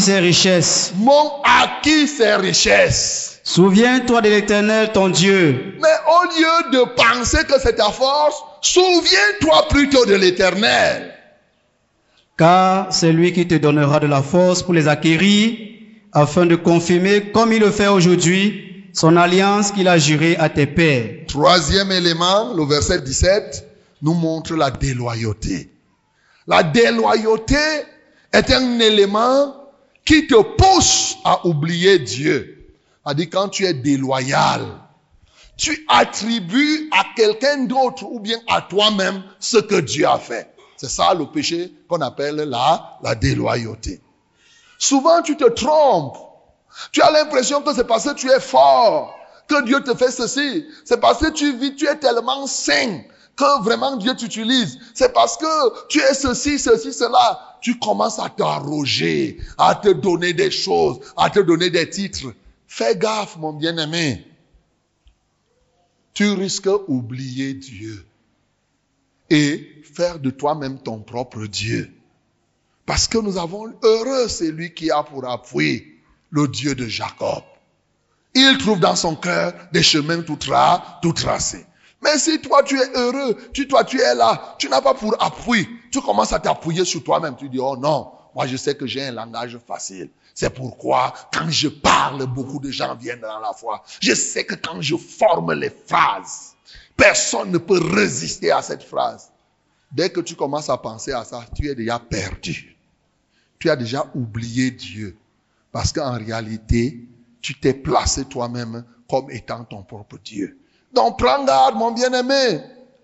ses richesses. m'ont acquis ces richesses? Souviens-toi de l'Éternel, ton Dieu. Mais au lieu de penser que c'est ta force, souviens-toi plutôt de l'éternel. Car c'est lui qui te donnera de la force pour les acquérir, afin de confirmer, comme il le fait aujourd'hui, son alliance qu'il a jurée à tes pères. Troisième élément, le verset 17, nous montre la déloyauté. La déloyauté est un élément qui te pousse à oublier Dieu. Dit quand tu es déloyal, tu attribues à quelqu'un d'autre ou bien à toi-même ce que Dieu a fait. C'est ça le péché qu'on appelle la, la déloyauté. Souvent tu te trompes. Tu as l'impression que c'est parce que tu es fort que Dieu te fait ceci. C'est parce que tu vis, tu es tellement sain que vraiment Dieu t'utilise. C'est parce que tu es ceci, ceci, cela. Tu commences à t'arroger, à te donner des choses, à te donner des titres. Fais gaffe, mon bien-aimé. Tu risques d'oublier Dieu et faire de toi-même ton propre Dieu. Parce que nous avons heureux celui qui a pour appui le Dieu de Jacob. Il trouve dans son cœur des chemins tout, tra tout tracés. Mais si toi tu es heureux, tu, toi tu es là, tu n'as pas pour appui, tu commences à t'appuyer sur toi-même, tu dis, oh non, moi je sais que j'ai un langage facile. C'est pourquoi quand je parle, beaucoup de gens viennent dans la foi. Je sais que quand je forme les phrases, personne ne peut résister à cette phrase. Dès que tu commences à penser à ça, tu es déjà perdu. Tu as déjà oublié Dieu. Parce qu'en réalité, tu t'es placé toi-même comme étant ton propre Dieu. Donc prends garde, mon bien-aimé.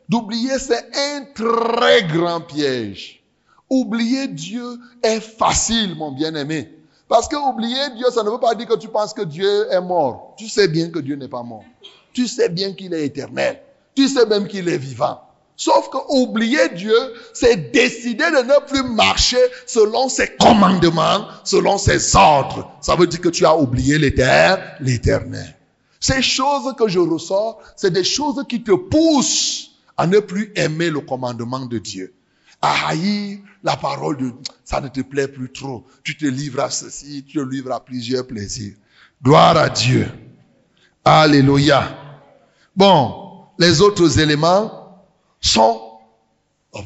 D'oublier, c'est un très grand piège. Oublier Dieu est facile, mon bien-aimé. Parce que oublier Dieu, ça ne veut pas dire que tu penses que Dieu est mort. Tu sais bien que Dieu n'est pas mort. Tu sais bien qu'il est éternel. Tu sais même qu'il est vivant. Sauf que oublier Dieu, c'est décider de ne plus marcher selon ses commandements, selon ses ordres. Ça veut dire que tu as oublié l'éternel. Ces choses que je ressors, c'est des choses qui te poussent à ne plus aimer le commandement de Dieu. À haïr la parole de Dieu. Ça ne te plaît plus trop. Tu te livres à ceci, tu te livres à plusieurs plaisirs. Gloire à Dieu. Alléluia. Bon, les autres éléments sont,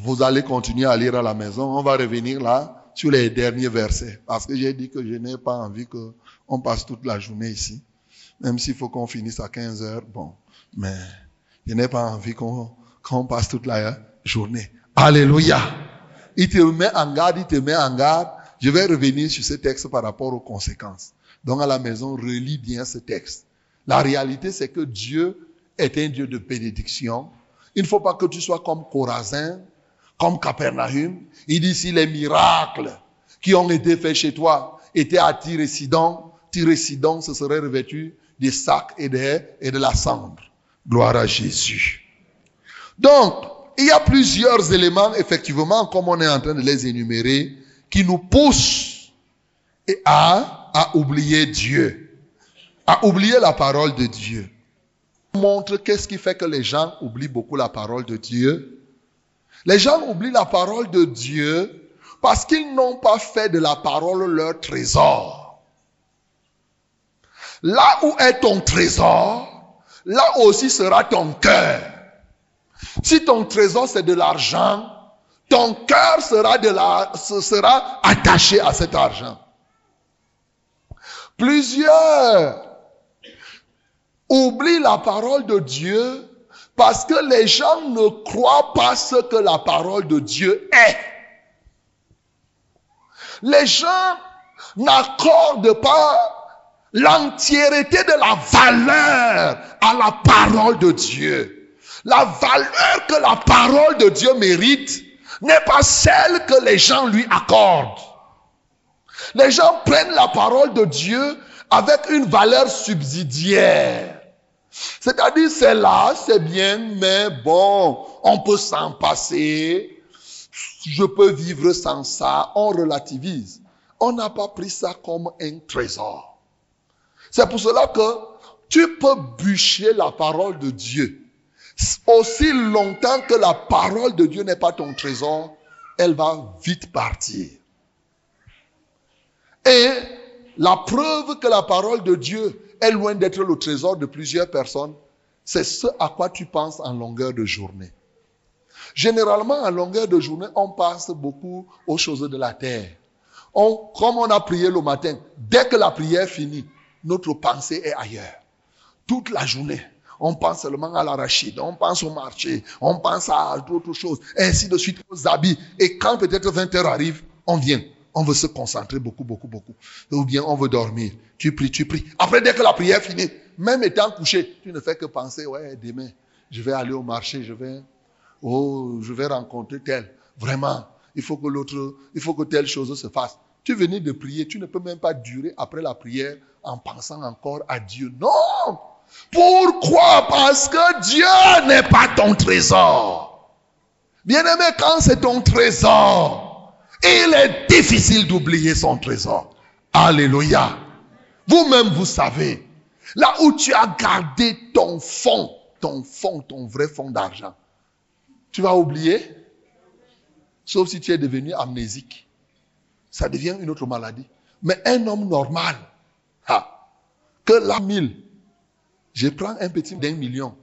vous allez continuer à lire à la maison, on va revenir là sur les derniers versets. Parce que j'ai dit que je n'ai pas envie qu'on passe toute la journée ici. Même s'il faut qu'on finisse à 15 heures, bon. Mais je n'ai pas envie qu'on passe toute la journée. Alléluia. Il te met en garde, il te met en garde. Je vais revenir sur ce texte par rapport aux conséquences. Donc à la maison, relis bien ce texte. La réalité, c'est que Dieu est un Dieu de bénédiction. Il ne faut pas que tu sois comme Corazin, comme Capernaum. Il dit si les miracles qui ont été faits chez toi étaient à Tyr-et-Sidon, Tyr-et-Sidon se serait revêtu des sacs et de, la cendre. Gloire à Jésus. Donc, il y a plusieurs éléments, effectivement, comme on est en train de les énumérer, qui nous poussent à, à oublier Dieu, à oublier la parole de Dieu. Montre qu'est-ce qui fait que les gens oublient beaucoup la parole de Dieu. Les gens oublient la parole de Dieu parce qu'ils n'ont pas fait de la parole leur trésor. Là où est ton trésor, là aussi sera ton cœur. Si ton trésor c'est de l'argent, ton cœur sera, sera attaché à cet argent. Plusieurs oublient la parole de Dieu parce que les gens ne croient pas ce que la parole de Dieu est. Les gens n'accordent pas l'entièreté de la valeur à la parole de Dieu. La valeur que la parole de Dieu mérite n'est pas celle que les gens lui accordent. Les gens prennent la parole de Dieu avec une valeur subsidiaire. C'est-à-dire, c'est là, c'est bien, mais bon, on peut s'en passer. Je peux vivre sans ça. On relativise. On n'a pas pris ça comme un trésor. C'est pour cela que tu peux bûcher la parole de Dieu. Aussi longtemps que la parole de Dieu n'est pas ton trésor, elle va vite partir. Et la preuve que la parole de Dieu est loin d'être le trésor de plusieurs personnes, c'est ce à quoi tu penses en longueur de journée. Généralement, en longueur de journée, on passe beaucoup aux choses de la terre. Comme on a prié le matin, dès que la prière finit, notre pensée est ailleurs. Toute la journée, on pense seulement à l'arachide, on pense au marché, on pense à d'autres choses, ainsi de suite aux habits. Et quand peut-être 20 heures arrivent, on vient. On veut se concentrer beaucoup, beaucoup, beaucoup. Ou bien on veut dormir. Tu pries, tu pries. Après, dès que la prière finit, même étant couché, tu ne fais que penser, ouais, demain, je vais aller au marché, je vais, oh, je vais rencontrer tel. Vraiment, il faut que l'autre, il faut que telle chose se fasse. Tu venais de prier, tu ne peux même pas durer après la prière en pensant encore à Dieu. Non! Pourquoi? Parce que Dieu n'est pas ton trésor. Bien-aimé, quand c'est ton trésor, il est difficile d'oublier son trésor. Alléluia. Vous-même, vous savez, là où tu as gardé ton fonds, ton fonds, ton vrai fonds d'argent, tu vas oublier, sauf si tu es devenu amnésique. Ça devient une autre maladie. Mais un homme normal, que la mille, je prends un petit d'un million.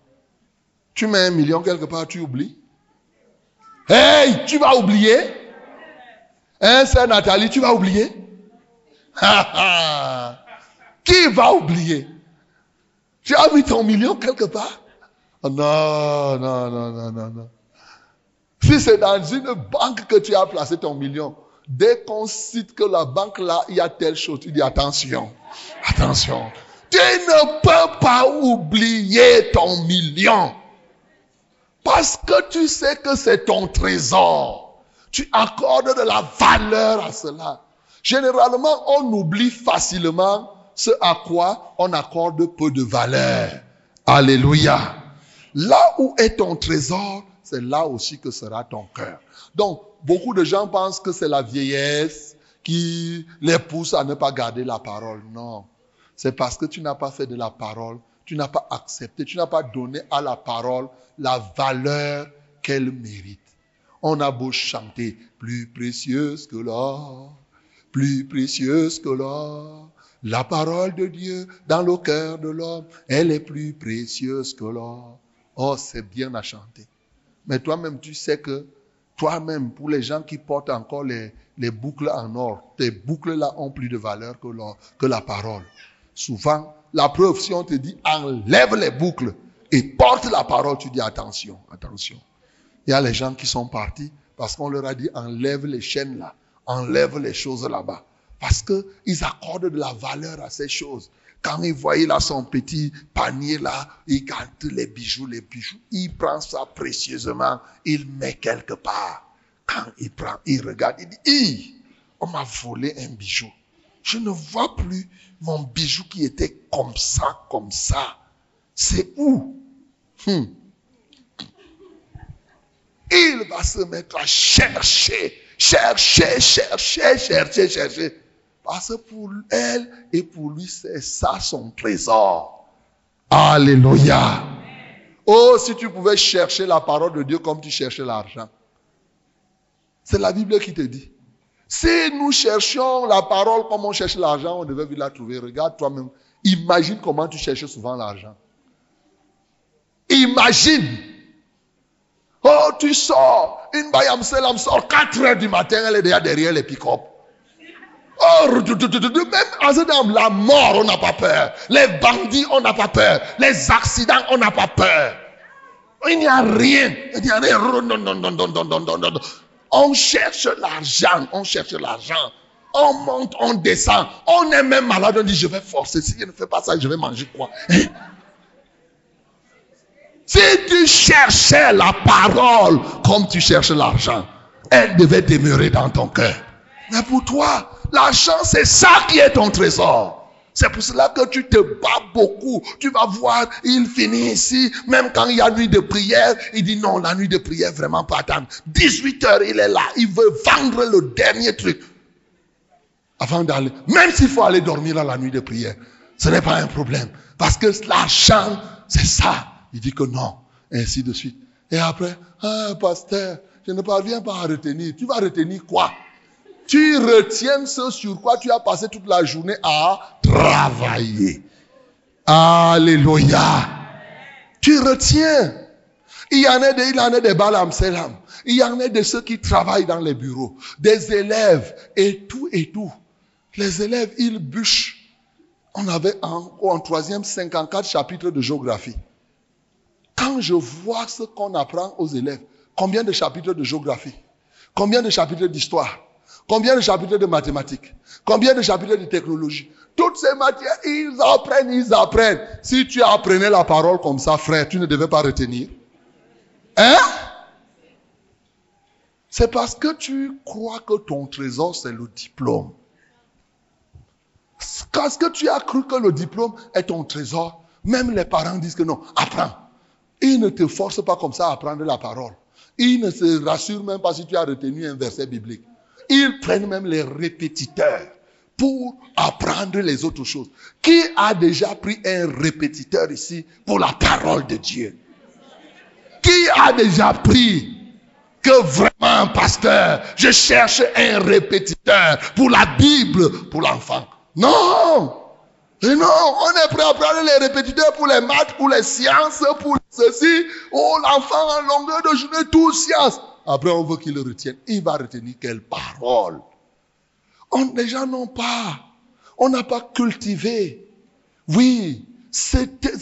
Tu mets un million quelque part, tu oublies. Hey, tu vas oublier. Hein, c'est Nathalie, tu vas oublier. Qui va oublier? Tu as mis ton million quelque part oh, Non, non, non, non, non, non. Si c'est dans une banque que tu as placé ton million, dès qu'on cite que la banque là, il y a telle chose, tu dis attention, attention. Tu ne peux pas oublier ton million. Parce que tu sais que c'est ton trésor. Tu accordes de la valeur à cela. Généralement, on oublie facilement ce à quoi on accorde peu de valeur. Alléluia. Là où est ton trésor, c'est là aussi que sera ton cœur. Donc, beaucoup de gens pensent que c'est la vieillesse qui les pousse à ne pas garder la parole. Non c'est parce que tu n'as pas fait de la parole, tu n'as pas accepté, tu n'as pas donné à la parole la valeur qu'elle mérite. On a beau chanter plus précieuse que l'or, plus précieuse que l'or. La parole de Dieu dans le cœur de l'homme, elle est plus précieuse que l'or. Oh, c'est bien à chanter. Mais toi-même, tu sais que toi-même, pour les gens qui portent encore les, les boucles en or, tes boucles-là ont plus de valeur que, que la parole. Souvent, la preuve, si on te dit enlève les boucles et porte la parole, tu dis attention, attention. Il y a les gens qui sont partis parce qu'on leur a dit enlève les chaînes là, enlève les choses là-bas. Parce qu'ils accordent de la valeur à ces choses. Quand ils voient là son petit panier là, il garde les bijoux, les bijoux, il prend ça précieusement, il met quelque part. Quand il prend, il regarde, il dit, on m'a volé un bijou. Je ne vois plus mon bijou qui était comme ça, comme ça. C'est où? Hmm. Il va se mettre à chercher, chercher, chercher, chercher, chercher. Parce que pour elle et pour lui, c'est ça son trésor. Alléluia. Oh, si tu pouvais chercher la parole de Dieu comme tu cherchais l'argent. C'est la Bible qui te dit. Si nous cherchions la parole comme on cherche l'argent, on devait la trouver. Regarde toi-même. Imagine comment tu cherches souvent l'argent. Imagine. Oh, tu sors. Une bayam selam sort 4 heures du matin, elle est déjà derrière les pick-up. Même en la mort, on n'a pas peur. Les bandits, on n'a pas peur. Les accidents, on n'a pas peur. Il n'y a rien. Il n'y a rien. On cherche l'argent, on cherche l'argent. On monte, on descend. On est même malade, on dit je vais forcer. Si je ne fais pas ça, je vais manger quoi? Hein? Si tu cherchais la parole comme tu cherches l'argent, elle devait demeurer dans ton cœur. Mais pour toi, l'argent, c'est ça qui est ton trésor. C'est pour cela que tu te bats beaucoup. Tu vas voir, il finit ici, même quand il y a nuit de prière, il dit non, la nuit de prière, vraiment pas attendre. 18 heures, il est là, il veut vendre le dernier truc. Avant d'aller, même s'il faut aller dormir à la nuit de prière, ce n'est pas un problème. Parce que l'argent, c'est ça. Il dit que non, ainsi de suite. Et après, ah, pasteur, je ne parviens pas à retenir. Tu vas retenir quoi? Tu retiens ce sur quoi tu as passé toute la journée à travailler. Alléluia. Tu retiens. Il y en a des, il y en a des Balam Selam. Il y en a de ceux qui travaillent dans les bureaux. Des élèves et tout et tout. Les élèves, ils bûchent. On avait en, en troisième 54 chapitres de géographie. Quand je vois ce qu'on apprend aux élèves, combien de chapitres de géographie, combien de chapitres d'histoire, combien de chapitres de mathématiques, combien de chapitres de technologie, toutes ces matières, ils apprennent, ils apprennent. Si tu apprenais la parole comme ça, frère, tu ne devais pas retenir. Hein? C'est parce que tu crois que ton trésor, c'est le diplôme. Parce que tu as cru que le diplôme est ton trésor, même les parents disent que non, apprends. Ils ne te forcent pas comme ça à apprendre la parole. Ils ne se rassurent même pas si tu as retenu un verset biblique. Ils prennent même les répétiteurs pour apprendre les autres choses. Qui a déjà pris un répétiteur ici pour la parole de Dieu? Qui a déjà pris que vraiment, pasteur, je cherche un répétiteur pour la Bible pour l'enfant? Non et non, on est prêt à prendre les répétiteurs pour les maths, pour les sciences, pour ceci. Oh, l'enfant en longueur de journée, tout science. Après, on veut qu'il le retienne. Il va retenir quelle parole? On, Les gens n'ont pas. On n'a pas cultivé. Oui,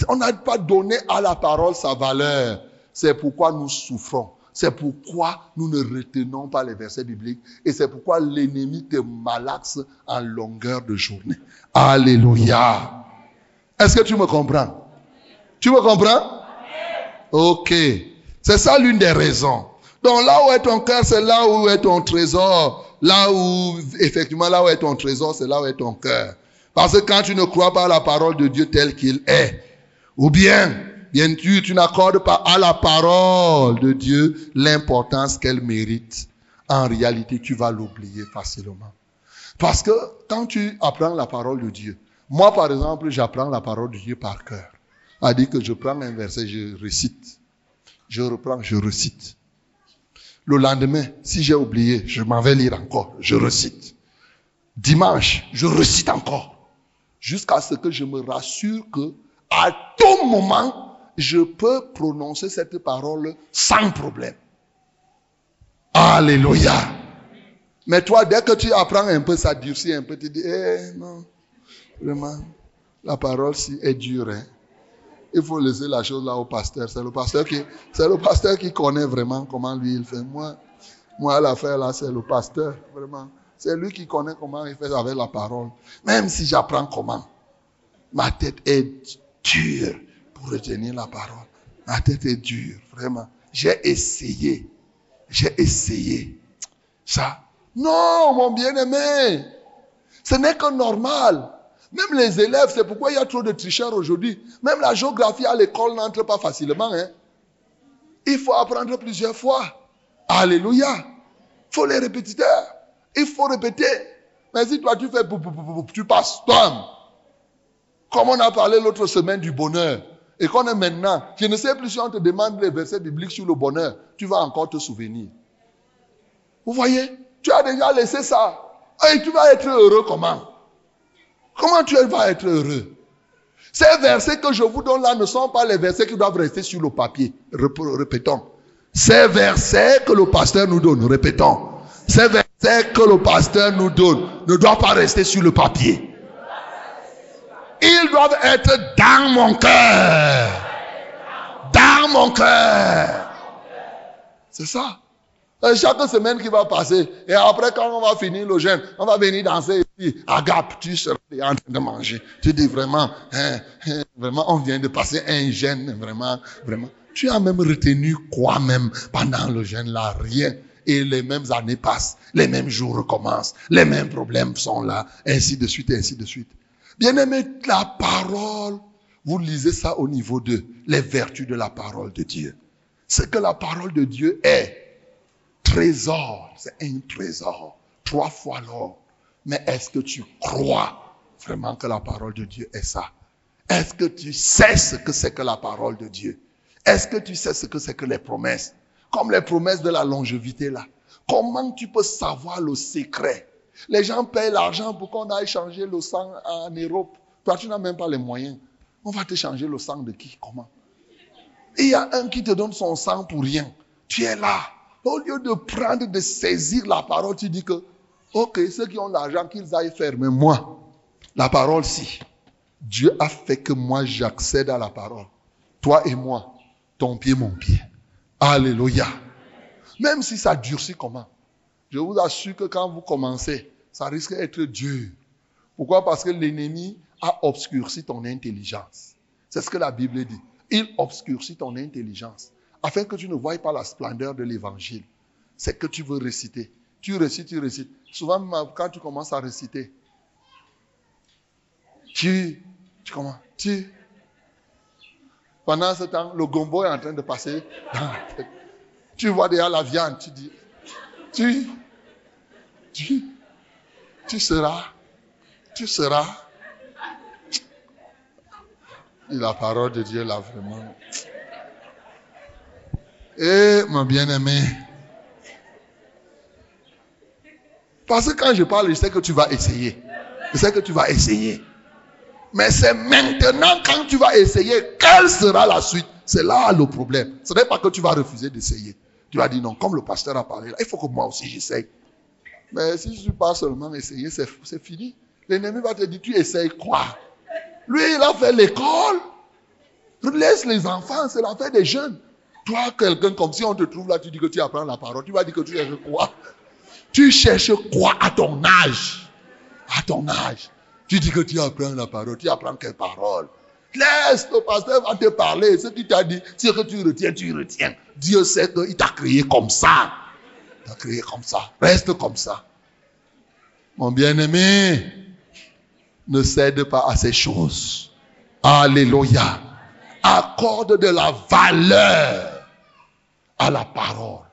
on n'a pas donné à la parole sa valeur. C'est pourquoi nous souffrons. C'est pourquoi nous ne retenons pas les versets bibliques. Et c'est pourquoi l'ennemi te malaxe en longueur de journée. Alléluia. Est-ce que tu me comprends? Tu me comprends? Ok. C'est ça l'une des raisons. Donc là où est ton cœur, c'est là où est ton trésor. Là où, effectivement, là où est ton trésor, c'est là où est ton cœur. Parce que quand tu ne crois pas à la parole de Dieu telle qu'il est, ou bien Bien sûr, tu n'accordes pas à la parole de Dieu l'importance qu'elle mérite. En réalité, tu vas l'oublier facilement. Parce que quand tu apprends la parole de Dieu, moi par exemple, j'apprends la parole de Dieu par cœur. À dire que je prends un verset, je récite. Je reprends, je récite. Le lendemain, si j'ai oublié, je m'en vais lire encore, je récite. Dimanche, je récite encore. Jusqu'à ce que je me rassure que à tout moment, je peux prononcer cette parole sans problème. Alléluia. Mais toi, dès que tu apprends un peu, ça durcit un peu, tu dis, eh non, vraiment, la parole si est dure. Hein. Il faut laisser la chose là au pasteur. C'est le pasteur qui, c'est le pasteur qui connaît vraiment comment lui il fait. Moi, moi l'affaire là, c'est le pasteur, vraiment. C'est lui qui connaît comment il fait avec la parole. Même si j'apprends comment, ma tête est dure pour retenir la parole. Ma tête est dure, vraiment. J'ai essayé. J'ai essayé. Ça. Non, mon bien-aimé. Ce n'est que normal. Même les élèves, c'est pourquoi il y a trop de tricheurs aujourd'hui. Même la géographie à l'école n'entre pas facilement. Hein. Il faut apprendre plusieurs fois. Alléluia. Il faut les répétiteurs. Il faut répéter. Mais si toi tu fais, tu passes, Comme on a parlé l'autre semaine du bonheur et qu'on est maintenant, je ne sais plus si on te demande les versets bibliques sur le bonheur, tu vas encore te souvenir. Vous voyez? Tu as déjà laissé ça. Et tu vas être heureux comment? Comment tu vas être heureux? Ces versets que je vous donne là ne sont pas les versets qui doivent rester sur le papier. Répétons. Ces versets que le pasteur nous donne, répétons. Ces versets que le pasteur nous donne ne doivent pas rester sur le papier. Ils doivent être dans mon cœur. Dans mon cœur. C'est ça? Chaque semaine qui va passer, et après quand on va finir le jeûne, on va venir danser ici. Agape, tu seras en train de manger. Tu dis vraiment, hein, hein, vraiment, on vient de passer un jeûne, vraiment, vraiment. Tu as même retenu quoi même pendant le jeûne là, rien. Et les mêmes années passent, les mêmes jours recommencent, les mêmes problèmes sont là, ainsi de suite, ainsi de suite. Bien-aimé, la parole, vous lisez ça au niveau de les vertus de la parole de Dieu. Ce que la parole de Dieu est, trésor, c'est un trésor, trois fois l'or. Mais est-ce que tu crois vraiment que la parole de Dieu est ça? Est-ce que tu sais ce que c'est que la parole de Dieu? Est-ce que tu sais ce que c'est que les promesses? Comme les promesses de la longévité là. Comment tu peux savoir le secret? Les gens payent l'argent pour qu'on aille changer le sang en Europe. Toi, tu n'as même pas les moyens. On va te changer le sang de qui? Comment? Il y a un qui te donne son sang pour rien. Tu es là. Au lieu de prendre, de saisir la parole, tu dis que, ok, ceux qui ont l'argent, qu'ils aillent faire. Mais moi, la parole, si. Dieu a fait que moi, j'accède à la parole. Toi et moi, ton pied, mon pied. Alléluia. Même si ça durcit comment? Je vous assure que quand vous commencez, ça risque d'être dur. Pourquoi? Parce que l'ennemi a obscurci ton intelligence. C'est ce que la Bible dit. Il obscurcit ton intelligence afin que tu ne voies pas la splendeur de l'évangile. C'est que tu veux réciter. Tu récites, tu récites. Souvent, quand tu commences à réciter, tu, tu comment? Tu, pendant ce temps, le gombo est en train de passer Tu vois déjà la viande, tu dis, tu, tu, tu seras, tu seras. Et la parole de Dieu là vraiment. Eh, mon bien-aimé. Parce que quand je parle, je sais que tu vas essayer. Je sais que tu vas essayer. Mais c'est maintenant quand tu vas essayer, quelle sera la suite? C'est là le problème. Ce n'est pas que tu vas refuser d'essayer. Tu vas dire non, comme le pasteur a parlé, là, il faut que moi aussi j'essaye. Mais si tu pas seulement essayer, c'est fini. L'ennemi va te dire, tu essayes quoi? Lui, il a fait l'école. Laisse les enfants, c'est l'affaire des jeunes. Toi, quelqu'un comme si on te trouve là, tu dis que tu apprends la parole. Tu vas dire que tu cherches quoi? Tu cherches quoi à ton âge? À ton âge. Tu dis que tu apprends la parole. Tu apprends quelle parole? Laisse, le pasteur va te parler. Ce qu'il t'a dit, ce que tu retiens, tu retiens. Dieu sait qu'il t'a créé comme ça. Il t'a créé comme ça. Reste comme ça. Mon bien-aimé, ne cède pas à ces choses. Alléluia. Accorde de la valeur à la parole.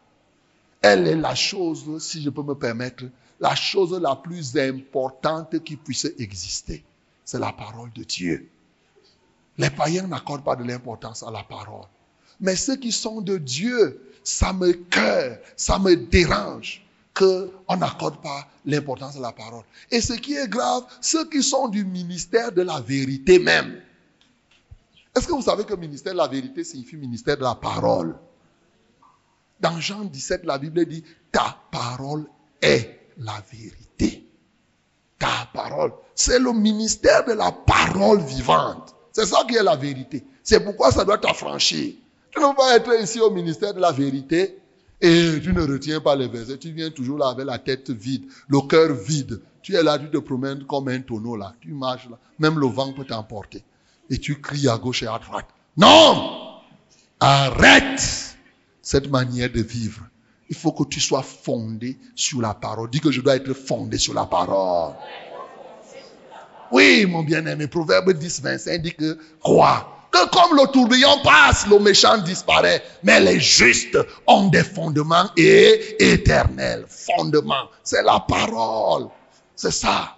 Elle est la chose, si je peux me permettre, la chose la plus importante qui puisse exister. C'est la parole de Dieu. Les païens n'accordent pas de l'importance à la parole. Mais ceux qui sont de Dieu, ça me cœur, ça me dérange qu'on n'accorde pas l'importance à la parole. Et ce qui est grave, ceux qui sont du ministère de la vérité même. Est-ce que vous savez que ministère de la vérité signifie ministère de la parole? Dans Jean 17, la Bible dit, ta parole est la vérité. Ta parole. C'est le ministère de la parole vivante. C'est ça qui est la vérité. C'est pourquoi ça doit t'affranchir. Tu ne peux pas être ici au ministère de la vérité et tu ne retiens pas les versets. Tu viens toujours là avec la tête vide, le cœur vide. Tu es là, tu te promènes comme un tonneau là. Tu marches là. Même le vent peut t'emporter. Et tu cries à gauche et à droite. Non! Arrête cette manière de vivre. Il faut que tu sois fondé sur la parole. Dis que je dois être fondé sur la parole. Oui, mon bien-aimé, Proverbe 10, 25 dit que quoi Que comme le tourbillon passe, le méchant disparaît. Mais les justes ont des fondements et éternels. Fondements. C'est la parole. C'est ça.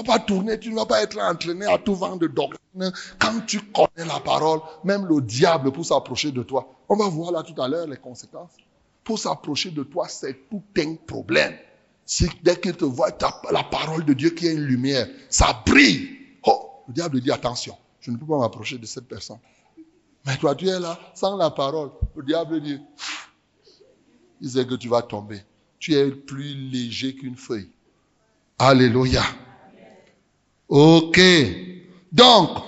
Vas pas tourner, tu ne vas pas être entraîné à tout vent de doctrine. Quand tu connais la parole, même le diable pour s'approcher de toi. On va voir là tout à l'heure les conséquences pour s'approcher de toi, c'est tout un problème. Si dès qu'il te voit, la parole de Dieu qui est une lumière, ça brille. Oh, le diable dit attention, je ne peux pas m'approcher de cette personne. Mais toi, tu es là, sans la parole. Le diable dit, il sait que tu vas tomber. Tu es plus léger qu'une feuille. Alléluia. Ok. Donc,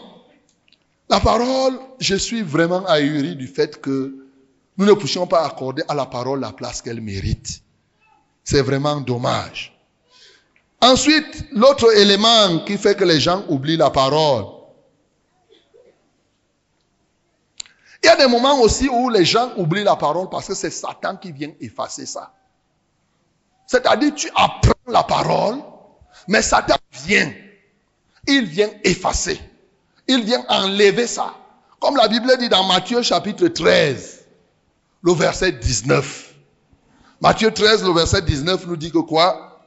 la parole, je suis vraiment ahuri du fait que nous ne puissions pas accorder à la parole la place qu'elle mérite. C'est vraiment dommage. Ensuite, l'autre élément qui fait que les gens oublient la parole. Il y a des moments aussi où les gens oublient la parole parce que c'est Satan qui vient effacer ça. C'est-à-dire, tu apprends la parole, mais Satan vient. Il vient effacer. Il vient enlever ça. Comme la Bible dit dans Matthieu chapitre 13 le verset 19. Matthieu 13, le verset 19 nous dit que quoi?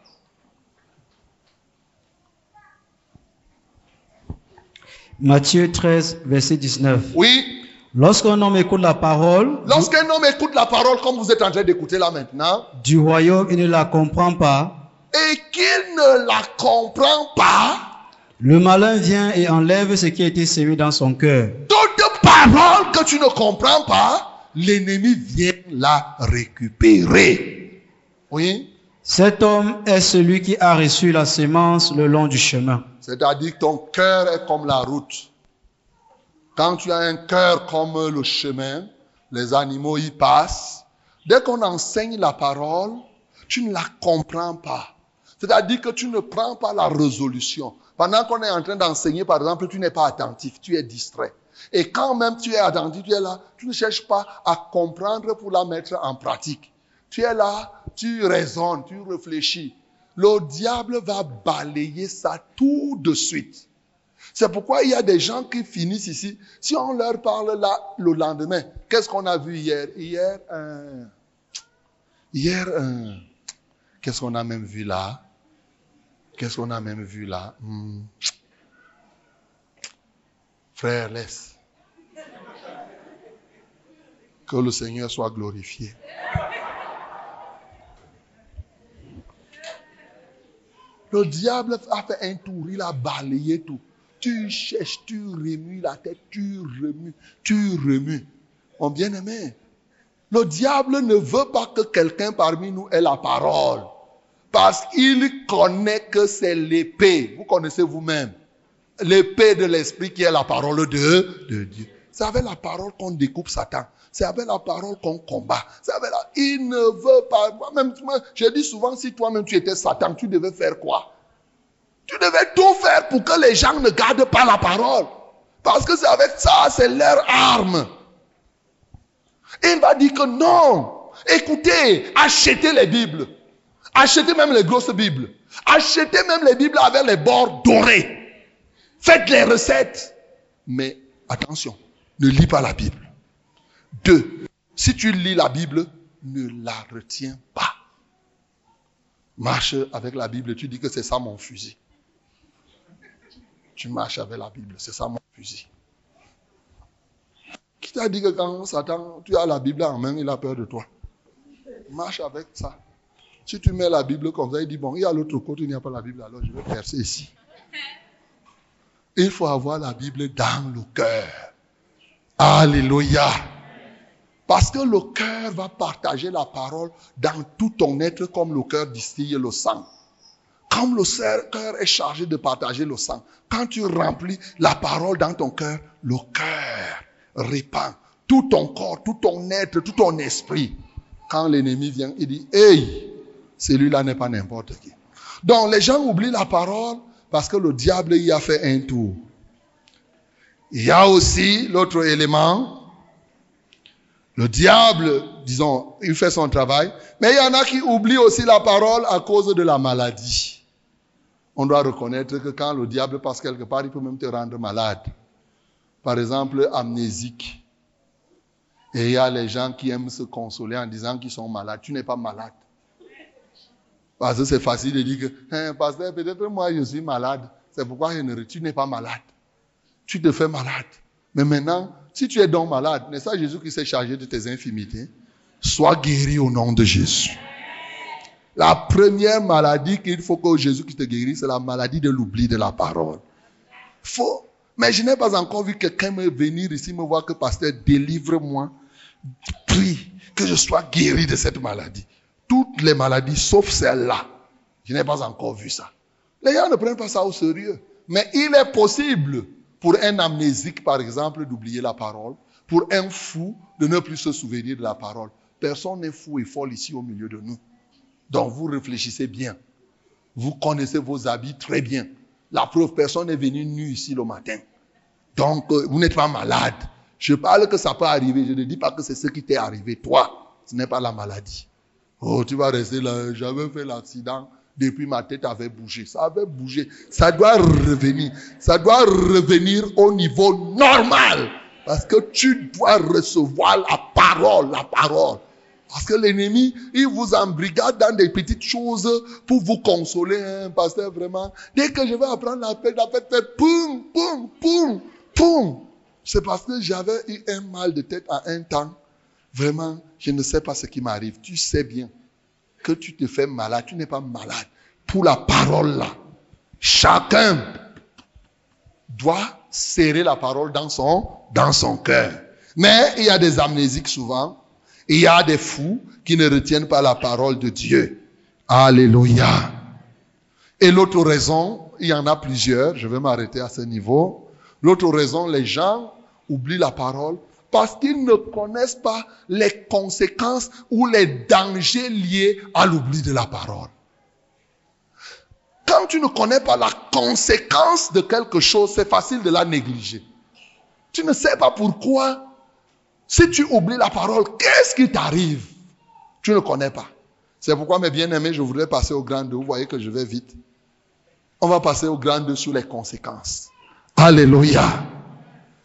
Matthieu 13, verset 19. Oui. Lorsqu'un homme écoute la parole. Lorsqu'un homme écoute la parole comme vous êtes en train d'écouter là maintenant. Du royaume, il ne la comprend pas. Et qu'il il ne la comprend pas, Le malin vient et enlève ce qui a été semé dans son cœur. toute parole que tu ne comprends pas, l'ennemi vient la récupérer. Oui? Cet homme est celui qui a reçu la sémence le long du chemin. C'est-à-dire que ton cœur est comme la route. Quand tu as un cœur comme le chemin, les animaux y passent. Dès qu'on enseigne la parole, tu ne la comprends pas. C'est-à-dire que tu ne prends pas la résolution. Pendant qu'on est en train d'enseigner, par exemple, tu n'es pas attentif, tu es distrait. Et quand même tu es attentif, tu es là, tu ne cherches pas à comprendre pour la mettre en pratique. Tu es là, tu raisonnes, tu réfléchis. Le diable va balayer ça tout de suite. C'est pourquoi il y a des gens qui finissent ici. Si on leur parle là le lendemain, qu'est-ce qu'on a vu hier? Hier, un... Hier, un... Qu'est-ce qu'on a même vu là? Qu'est-ce qu'on a même vu là? Hmm. Frère, laisse. Que le Seigneur soit glorifié. Le diable a fait un tour, il a balayé tout. Tu cherches, tu remues la tête, tu remues, tu remues. Mon bien-aimé, le diable ne veut pas que quelqu'un parmi nous ait la parole. Parce qu'il connaît que c'est l'épée. Vous connaissez vous-même. L'épée de l'esprit qui est la parole de, Dieu. C'est avec la parole qu'on découpe Satan. C'est avec la parole qu'on combat. Il ne veut pas. Moi-même, moi, je dis souvent, si toi-même tu étais Satan, tu devais faire quoi? Tu devais tout faire pour que les gens ne gardent pas la parole. Parce que c'est avec ça, c'est leur arme. Il va dire que non. Écoutez, achetez les Bibles. Achetez même les grosses Bibles. Achetez même les Bibles avec les bords dorés. Faites les recettes. Mais attention, ne lis pas la Bible. Deux, si tu lis la Bible, ne la retiens pas. Marche avec la Bible, tu dis que c'est ça mon fusil. Tu marches avec la Bible, c'est ça mon fusil. Qui t'a dit que quand Satan, tu as la Bible en main, il a peur de toi? Marche avec ça. Si tu mets la Bible comme ça, il dit, bon, il y a l'autre côté, il n'y a pas la Bible, alors je vais percer ici. Il faut avoir la Bible dans le cœur. Alléluia. Parce que le cœur va partager la parole dans tout ton être comme le cœur distille le sang. Comme le cœur est chargé de partager le sang, quand tu remplis la parole dans ton cœur, le cœur répand tout ton corps, tout ton être, tout ton esprit. Quand l'ennemi vient, il dit, hey, celui-là n'est pas n'importe qui. Donc les gens oublient la parole parce que le diable y a fait un tour. Il y a aussi l'autre élément. Le diable, disons, il fait son travail, mais il y en a qui oublient aussi la parole à cause de la maladie. On doit reconnaître que quand le diable passe quelque part, il peut même te rendre malade. Par exemple, amnésique. Et il y a les gens qui aiment se consoler en disant qu'ils sont malades. Tu n'es pas malade. Parce que c'est facile de dire que, hein, pasteur, peut-être moi je suis malade. C'est pourquoi je ne, tu n'es pas malade. Tu te fais malade. Mais maintenant, si tu es donc malade, n'est-ce pas Jésus qui s'est chargé de tes infimités Sois guéri au nom de Jésus. La première maladie qu'il faut que Jésus qui te guérisse, c'est la maladie de l'oubli de la parole. Faut. Mais je n'ai pas encore vu quelqu'un venir ici me voir que pasteur, délivre-moi. Prie que je sois guéri de cette maladie. Toutes les maladies, sauf celle-là. Je n'ai pas encore vu ça. Les gens ne prennent pas ça au sérieux. Mais il est possible pour un amnésique, par exemple, d'oublier la parole. Pour un fou, de ne plus se souvenir de la parole. Personne n'est fou et folle ici au milieu de nous. Donc vous réfléchissez bien. Vous connaissez vos habits très bien. La preuve, personne n'est venu nu ici le matin. Donc, euh, vous n'êtes pas malade. Je parle que ça peut arriver. Je ne dis pas que c'est ce qui t'est arrivé, toi. Ce n'est pas la maladie. Oh, tu vas rester là. J'avais fait l'accident. Depuis ma tête avait bougé. Ça avait bougé. Ça doit revenir. Ça doit revenir au niveau normal. Parce que tu dois recevoir la parole, la parole. Parce que l'ennemi, il vous embrigade dans des petites choses pour vous consoler, hein, pasteur, vraiment. Dès que je vais apprendre la paix, la paix fait poum, poum, poum, poum. C'est parce que j'avais eu un mal de tête à un temps. Vraiment, je ne sais pas ce qui m'arrive. Tu sais bien que tu te fais malade. Tu n'es pas malade. pour la parole là. Chacun doit serrer la parole dans son, dans son cœur. Mais il y a des amnésiques souvent. Il y a des fous qui ne retiennent pas la parole de Dieu. Alléluia. Et l'autre raison, il y en a plusieurs, je vais m'arrêter à ce niveau. L'autre raison, les gens oublient la parole parce qu'ils ne connaissent pas les conséquences ou les dangers liés à l'oubli de la parole. Quand tu ne connais pas la conséquence de quelque chose, c'est facile de la négliger. Tu ne sais pas pourquoi. Si tu oublies la parole, qu'est-ce qui t'arrive? Tu ne connais pas. C'est pourquoi, mes bien-aimés, je voudrais passer au grand 2. Vous voyez que je vais vite. On va passer au grand 2 sur les conséquences. Alléluia.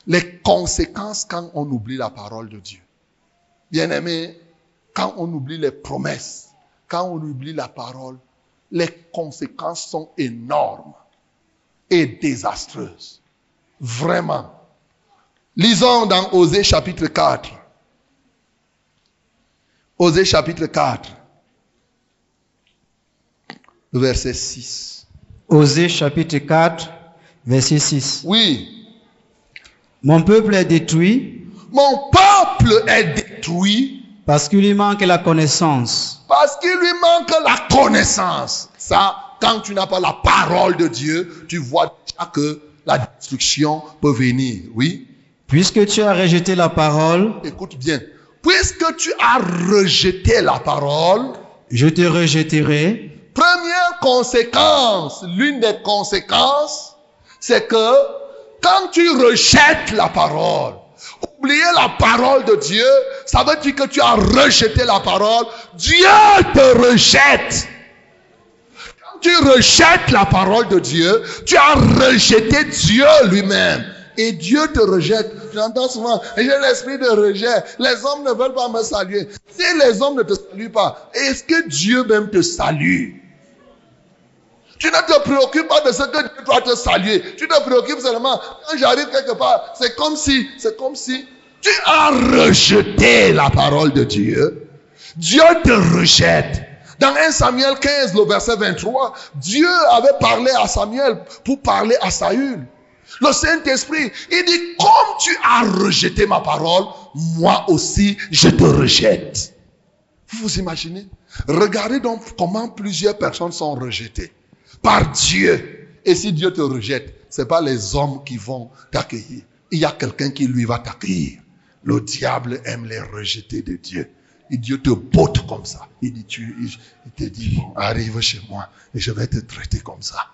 Les conséquences quand on oublie la parole de Dieu. Bien-aimés, quand on oublie les promesses, quand on oublie la parole, les conséquences sont énormes et désastreuses. Vraiment. Lisons dans Osée chapitre 4. Osée chapitre 4. Verset 6. Osée chapitre 4, verset 6. Oui. Mon peuple est détruit Mon peuple est détruit parce qu'il lui manque la connaissance. parce qu'il lui manque la connaissance. Ça, quand tu n'as pas la parole de Dieu, tu vois déjà que la destruction peut venir. Oui? Puisque tu as rejeté la parole, Écoute bien. Puisque tu as rejeté la parole, je te rejetterai première conséquence, l'une des conséquences, c'est que quand tu rejettes la parole, oublier la parole de Dieu, ça veut dire que tu as rejeté la parole, Dieu te rejette. Quand tu rejettes la parole de Dieu, tu as rejeté Dieu lui-même. Et Dieu te rejette. J'entends souvent, j'ai l'esprit de rejet. Les hommes ne veulent pas me saluer. Si les hommes ne te saluent pas, est-ce que Dieu même te salue? Tu ne te préoccupes pas de ce que Dieu doit te saluer. Tu te préoccupes seulement quand j'arrive quelque part. C'est comme si, c'est comme si tu as rejeté la parole de Dieu. Dieu te rejette. Dans 1 Samuel 15, le verset 23, Dieu avait parlé à Samuel pour parler à Saül. Le Saint-Esprit, il dit, comme tu as rejeté ma parole, moi aussi, je te rejette. Vous vous imaginez? Regardez donc comment plusieurs personnes sont rejetées par Dieu. Et si Dieu te rejette, c'est pas les hommes qui vont t'accueillir. Il y a quelqu'un qui lui va t'accueillir. Le diable aime les rejetés de Dieu. Et Dieu te botte comme ça. Il tu, te dit, arrive chez moi et je vais te traiter comme ça.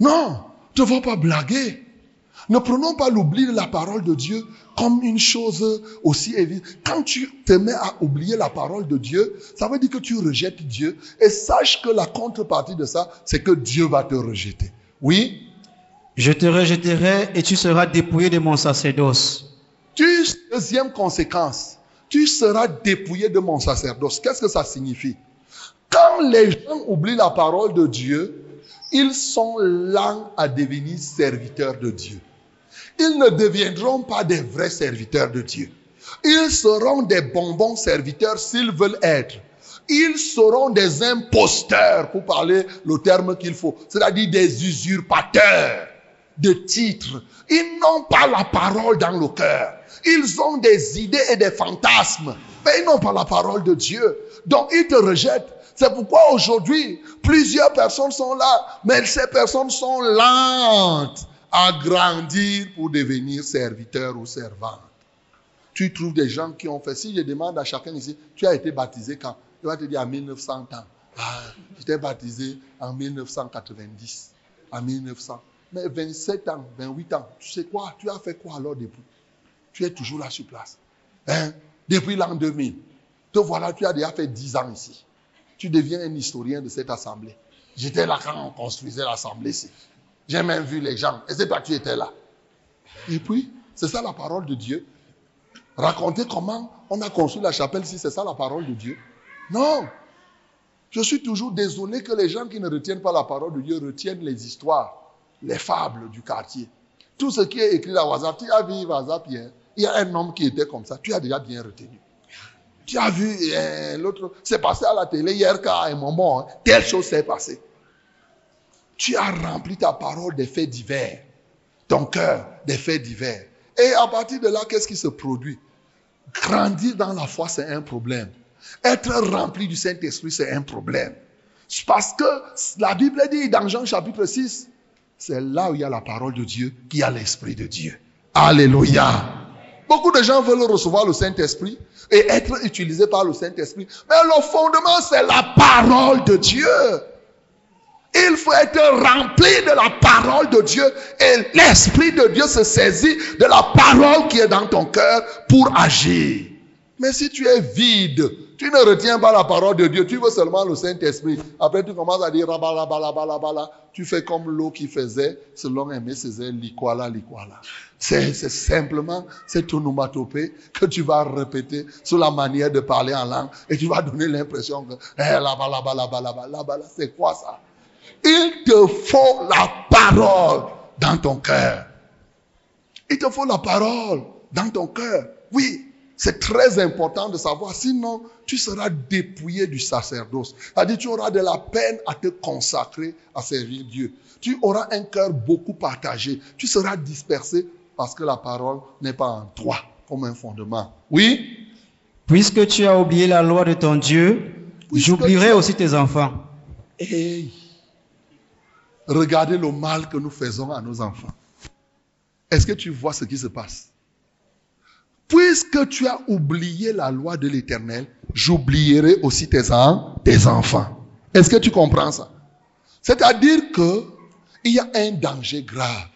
Non, ne vas pas blaguer. Ne prenons pas l'oubli de la parole de Dieu comme une chose aussi évidente. Quand tu te mets à oublier la parole de Dieu, ça veut dire que tu rejettes Dieu. Et sache que la contrepartie de ça, c'est que Dieu va te rejeter. Oui, Je te rejetterai et tu seras dépouillé de mon sacerdoce. tu, deuxième conséquence, tu seras dépouillé de mon sacerdoce. Qu'est-ce que ça signifie? Quand les gens oublient la parole de Dieu, ils sont lents à devenir serviteurs de Dieu. Ils ne deviendront pas des vrais serviteurs de Dieu. Ils seront des bonbons serviteurs s'ils veulent être. Ils seront des imposteurs, pour parler le terme qu'il faut, c'est-à-dire des usurpateurs de titres. Ils n'ont pas la parole dans le cœur. Ils ont des idées et des fantasmes, mais ils n'ont pas la parole de Dieu. Donc ils te rejettent. C'est pourquoi aujourd'hui, plusieurs personnes sont là, mais ces personnes sont lentes à grandir pour devenir serviteurs ou servantes. Tu trouves des gens qui ont fait, si je demande à chacun ici, tu as été baptisé quand? Il va te dire à 1900 ans. Ah, j'étais baptisé en 1990, en 1900. Mais 27 ans, 28 ans, tu sais quoi? Tu as fait quoi alors depuis? Tu es toujours là sur place. Hein? Depuis l'an 2000. Te voilà, tu as déjà fait 10 ans ici. Tu deviens un historien de cette assemblée. J'étais là quand on construisait l'assemblée ici. J'ai même vu les gens. Et c'est toi, tu étais là. Et puis, c'est ça la parole de Dieu. Raconter comment on a construit la chapelle ici, c'est ça la parole de Dieu. Non. Je suis toujours désolé que les gens qui ne retiennent pas la parole de Dieu retiennent les histoires, les fables du quartier. Tout ce qui est écrit dans WhatsApp, tu as vu il y a un homme qui était comme ça, tu as déjà bien retenu. Tu as vu euh, l'autre, c'est passé à la télé hier qu'à un moment, hein, telle chose s'est passée. Tu as rempli ta parole des faits divers. Ton cœur des faits divers. Et à partir de là, qu'est-ce qui se produit? Grandir dans la foi, c'est un problème. Être rempli du Saint-Esprit, c'est un problème. Parce que la Bible dit dans Jean chapitre 6, c'est là où il y a la parole de Dieu, qu'il y a l'Esprit de Dieu. Alléluia. Beaucoup de gens veulent recevoir le Saint-Esprit et être utilisés par le Saint-Esprit. Mais le fondement, c'est la parole de Dieu. Il faut être rempli de la parole de Dieu et l'Esprit de Dieu se saisit de la parole qui est dans ton cœur pour agir. Mais si tu es vide, tu ne retiens pas la parole de Dieu, tu veux seulement le Saint-Esprit. Après, tu commences à dire Tu fais comme l'eau qui faisait, selon Aimé Césaire, liquala, liquala. C'est simplement cette onomatopée que tu vas répéter sur la manière de parler en langue et tu vas donner l'impression que, eh, là-bas, là-bas, là-bas, là-bas, là-bas, c'est quoi ça? Il te faut la parole dans ton cœur. Il te faut la parole dans ton cœur. Oui, c'est très important de savoir, sinon tu seras dépouillé du sacerdoce. C'est-à-dire tu auras de la peine à te consacrer à servir Dieu. Tu auras un cœur beaucoup partagé. Tu seras dispersé parce que la parole n'est pas en toi comme un fondement. Oui? Puisque tu as oublié la loi de ton Dieu, j'oublierai aussi tes enfants. Hey. Regardez le mal que nous faisons à nos enfants. Est-ce que tu vois ce qui se passe? Puisque tu as oublié la loi de l'Éternel, j'oublierai aussi tes, enfants. Est-ce que tu comprends ça? C'est-à-dire que il y a un danger grave.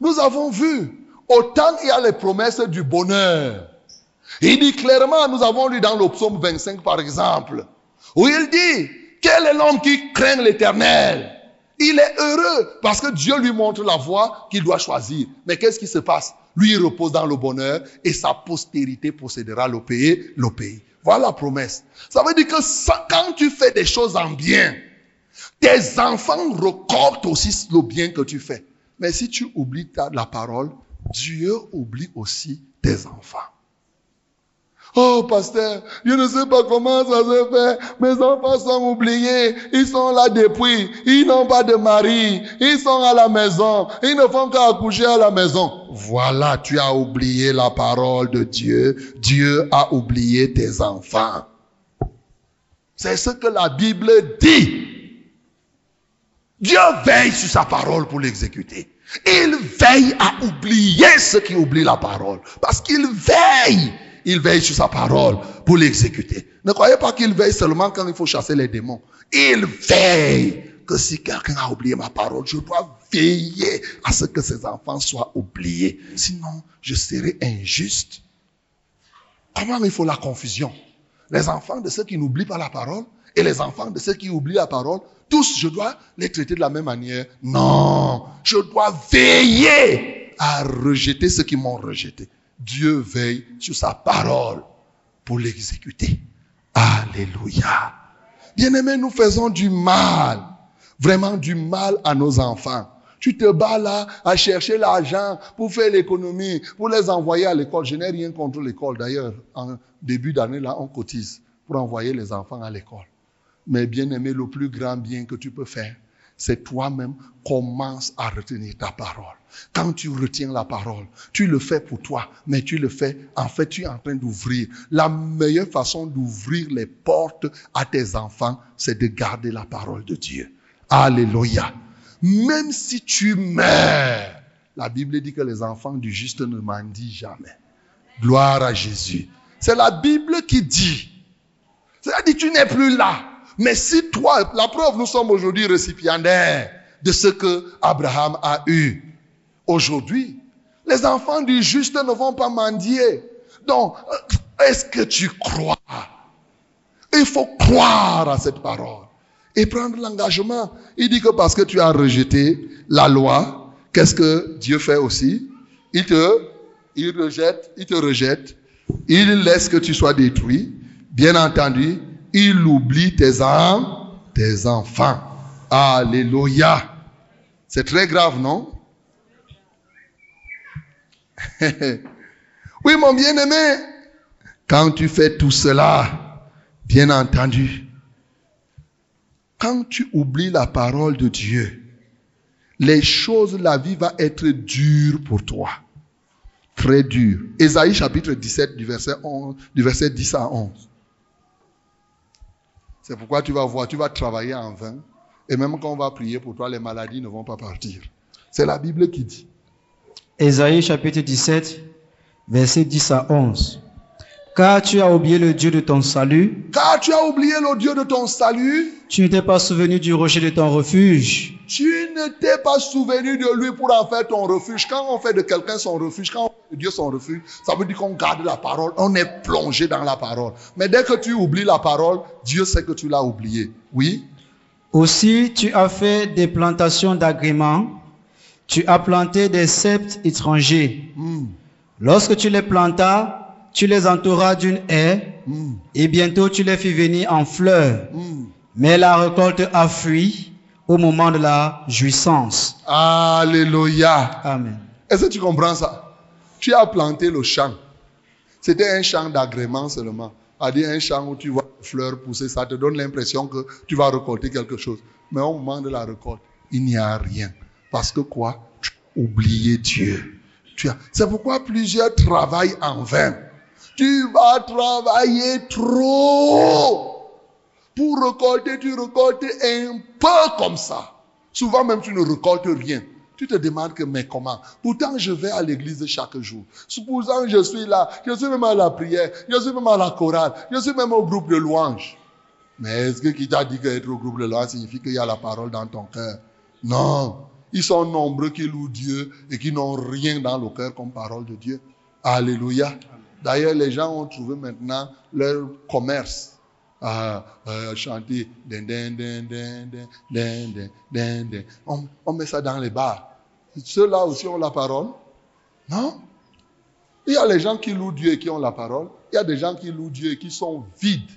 Nous avons vu, autant il y a les promesses du bonheur. Il dit clairement, nous avons lu dans le psaume 25 par exemple, où il dit, quel est l'homme qui craint l'Éternel? Il est heureux parce que Dieu lui montre la voie qu'il doit choisir. Mais qu'est-ce qui se passe? Lui, il repose dans le bonheur et sa postérité possédera le pays. Voilà la promesse. Ça veut dire que quand tu fais des choses en bien, tes enfants recordent aussi le bien que tu fais. Mais si tu oublies ta, la parole, Dieu oublie aussi tes enfants. Oh, pasteur, je ne sais pas comment ça se fait. Mes enfants sont oubliés. Ils sont là depuis. Ils n'ont pas de mari. Ils sont à la maison. Ils ne font qu'accoucher à la maison. Voilà, tu as oublié la parole de Dieu. Dieu a oublié tes enfants. C'est ce que la Bible dit. Dieu veille sur sa parole pour l'exécuter. Il veille à oublier ceux qui oublient la parole. Parce qu'il veille il veille sur sa parole pour l'exécuter. Ne croyez pas qu'il veille seulement quand il faut chasser les démons. Il veille que si quelqu'un a oublié ma parole, je dois veiller à ce que ses enfants soient oubliés. Sinon, je serai injuste. Comment il faut la confusion? Les enfants de ceux qui n'oublient pas la parole et les enfants de ceux qui oublient la parole, tous, je dois les traiter de la même manière. Non, je dois veiller à rejeter ceux qui m'ont rejeté. Dieu veille sur sa parole pour l'exécuter. Alléluia. Bien-aimés, nous faisons du mal, vraiment du mal à nos enfants. Tu te bats là à chercher l'argent pour faire l'économie, pour les envoyer à l'école. Je n'ai rien contre l'école. D'ailleurs, en début d'année, là, on cotise pour envoyer les enfants à l'école. Mais bien aimé, le plus grand bien que tu peux faire, c'est toi-même commence à retenir ta parole. Quand tu retiens la parole, tu le fais pour toi, mais tu le fais, en fait, tu es en train d'ouvrir. La meilleure façon d'ouvrir les portes à tes enfants, c'est de garder la parole de Dieu. Alléluia. Même si tu meurs, la Bible dit que les enfants du juste ne mendient jamais. Gloire à Jésus. C'est la Bible qui dit. C'est-à-dire, tu n'es plus là. Mais si toi, la preuve, nous sommes aujourd'hui récipiendaires de ce que Abraham a eu. Aujourd'hui, les enfants du juste ne vont pas mendier. Donc, est-ce que tu crois? Il faut croire à cette parole et prendre l'engagement. Il dit que parce que tu as rejeté la loi, qu'est-ce que Dieu fait aussi? Il te, il rejette, il te rejette, il laisse que tu sois détruit. Bien entendu, il oublie tes âmes, tes enfants. Alléluia. C'est très grave, non? Oui, mon bien-aimé, quand tu fais tout cela, bien entendu, quand tu oublies la parole de Dieu, les choses, la vie va être dure pour toi. Très dure. Ésaïe chapitre 17 du verset, 11, du verset 10 à 11. C'est pourquoi tu vas voir, tu vas travailler en vain. Et même quand on va prier pour toi, les maladies ne vont pas partir. C'est la Bible qui dit. Ésaïe chapitre 17, verset 10 à 11. Car tu as oublié le Dieu de ton salut, Car tu as oublié le Dieu de ton salut, tu ne t'es pas souvenu du rocher de ton refuge, tu ne t'es pas souvenu de lui pour en faire ton refuge. Quand on fait de quelqu'un son refuge, quand on fait de Dieu son refuge, ça veut dire qu'on garde la parole, on est plongé dans la parole. Mais dès que tu oublies la parole, Dieu sait que tu l'as oublié. Oui? Aussi, tu as fait des plantations d'agréments, tu as planté des septes étrangers. Hmm. Lorsque tu les plantas, tu les entouras d'une haie, Hmm. et bientôt tu les fis venir en fleurs. Hmm. Mais la récolte a fui au moment de la jouissance. Alléluia. Amen. Est-ce que tu comprends ça? Tu as planté le champ. C'était un champ d'agrément seulement. C'est-à-dire un champ où tu vois fleurs pousser, ça te donne l'impression que tu vas récolter quelque chose. Mais au moment de la récolte, il n'y a rien. Parce que quoi? Tu as oublié Dieu. C'est pourquoi plusieurs travaillent en vain. Tu vas travailler trop. Pour récolter, tu récoltes un peu comme ça. Souvent même, tu ne récoltes rien. Tu te demandes que, mais comment? Pourtant, je vais à l'église chaque jour. Supposant je suis là, je suis même à la prière, je suis même à la chorale, je suis même au groupe de louanges. Mais est-ce que qui t'a dit qu'être au groupe de louanges signifie qu'il y a la parole dans ton cœur? Non. Ils sont nombreux qui louent Dieu et qui n'ont rien dans le cœur comme parole de Dieu. Alléluia. D'ailleurs, les gens ont trouvé maintenant leur commerce. à euh, euh, chanter on, on met ça dans les bars. Ceux-là aussi ont la parole. Non? Il y a les gens qui louent Dieu et qui ont la parole. Il y a des gens qui louent Dieu et qui sont vides,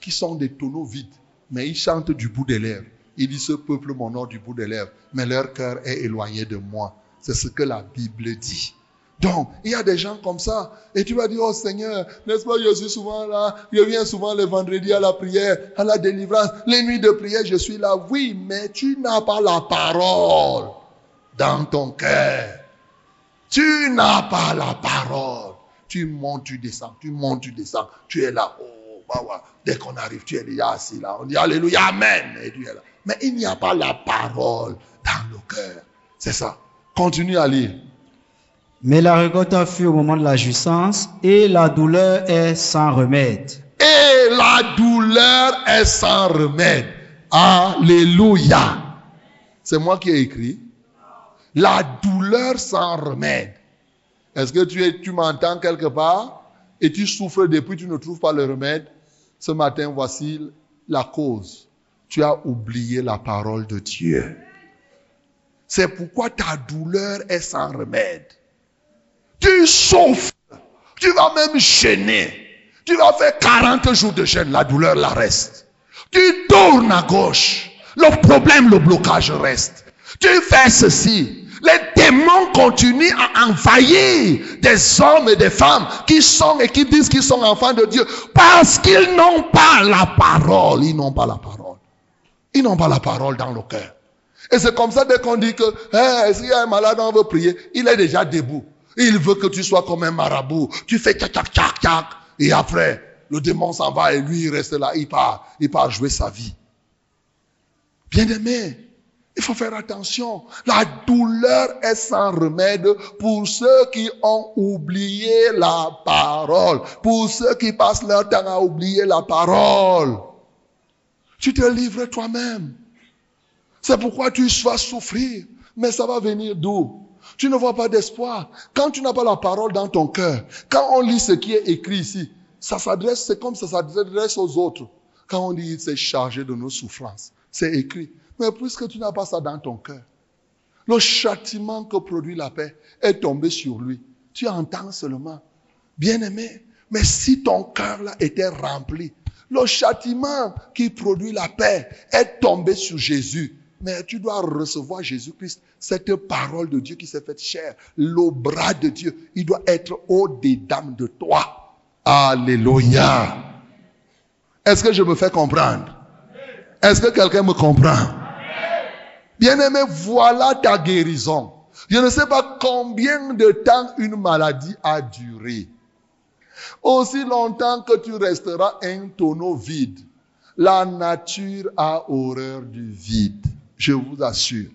qui sont des tonneaux vides. Mais ils chantent du bout des lèvres. Ils disent, ce peuple m'honore du bout des lèvres, mais leur cœur est éloigné de moi. C'est ce que la Bible dit. Donc, il y a des gens comme ça. Et tu vas dire, oh Seigneur, n'est-ce pas, je suis souvent là, je viens souvent les vendredis à la prière, à la délivrance, les nuits de prière, je suis là. Oui, mais tu n'as pas la parole dans ton cœur. Tu n'as pas la parole. Tu montes, tu descends, tu montes, tu descends. Tu es là. Oh, bah, ouais. Dès qu'on arrive, tu es déjà assis là. On dit Alléluia, Amen. Et tu es là. Mais il n'y a pas la parole dans le cœur. C'est ça. Continue à lire. Mais la récolte a fui au moment de la jouissance, et la douleur est sans remède. Et la douleur est sans remède. Alléluia. C'est moi qui ai écrit. La douleur sans remède. Est-ce que tu, es, tu m'entends quelque part? Et tu souffres depuis, tu ne trouves pas le remède? Ce matin, voici la cause. Tu as oublié la parole de Dieu. C'est pourquoi ta douleur est sans remède. Tu souffres. Tu vas même gêner. Tu vas faire 40 jours de gêne. La douleur, la reste. Tu tournes à gauche. Le problème, le blocage reste. Tu fais ceci. Les démons continuent à envahir des hommes et des femmes qui sont et qui disent qu'ils sont enfants de Dieu parce qu'ils n'ont pas la parole. Ils n'ont pas la parole. Ils n'ont pas la parole dans le cœur. Et c'est comme ça dès qu'on dit que, hey, s'il y a un malade, on veut prier, il est déjà debout. Il veut que tu sois comme un marabout. Tu fais tchac, tchac, tchac, tchac. Et après, le démon s'en va et lui, il reste là. Il part, il part jouer sa vie. Bien aimé, il faut faire attention. La douleur est sans remède pour ceux qui ont oublié la parole. Pour ceux qui passent leur temps à oublier la parole. Tu te livres toi-même. C'est pourquoi tu vas souffrir. Mais ça va venir d'où? Tu ne vois pas d'espoir. Quand tu n'as pas la parole dans ton cœur, quand on lit ce qui est écrit ici, ça s'adresse, c'est comme ça s'adresse aux autres. Quand on dit c'est chargé de nos souffrances, c'est écrit. Mais puisque tu n'as pas ça dans ton cœur, le châtiment que produit la paix est tombé sur lui. Tu entends seulement. Bien-aimé, mais si ton cœur là était rempli, le châtiment qui produit la paix est tombé sur Jésus. Mais tu dois recevoir Jésus-Christ, cette parole de Dieu qui s'est faite chair, le bras de Dieu. Il doit être au-dedans de toi. Alléluia. Est-ce que je me fais comprendre? Est-ce que quelqu'un me comprend? Bien-aimé, voilà ta guérison. Je ne sais pas combien de temps une maladie a duré. Aussi longtemps que tu resteras un tonneau vide, la nature a horreur du vide. Je vous assure.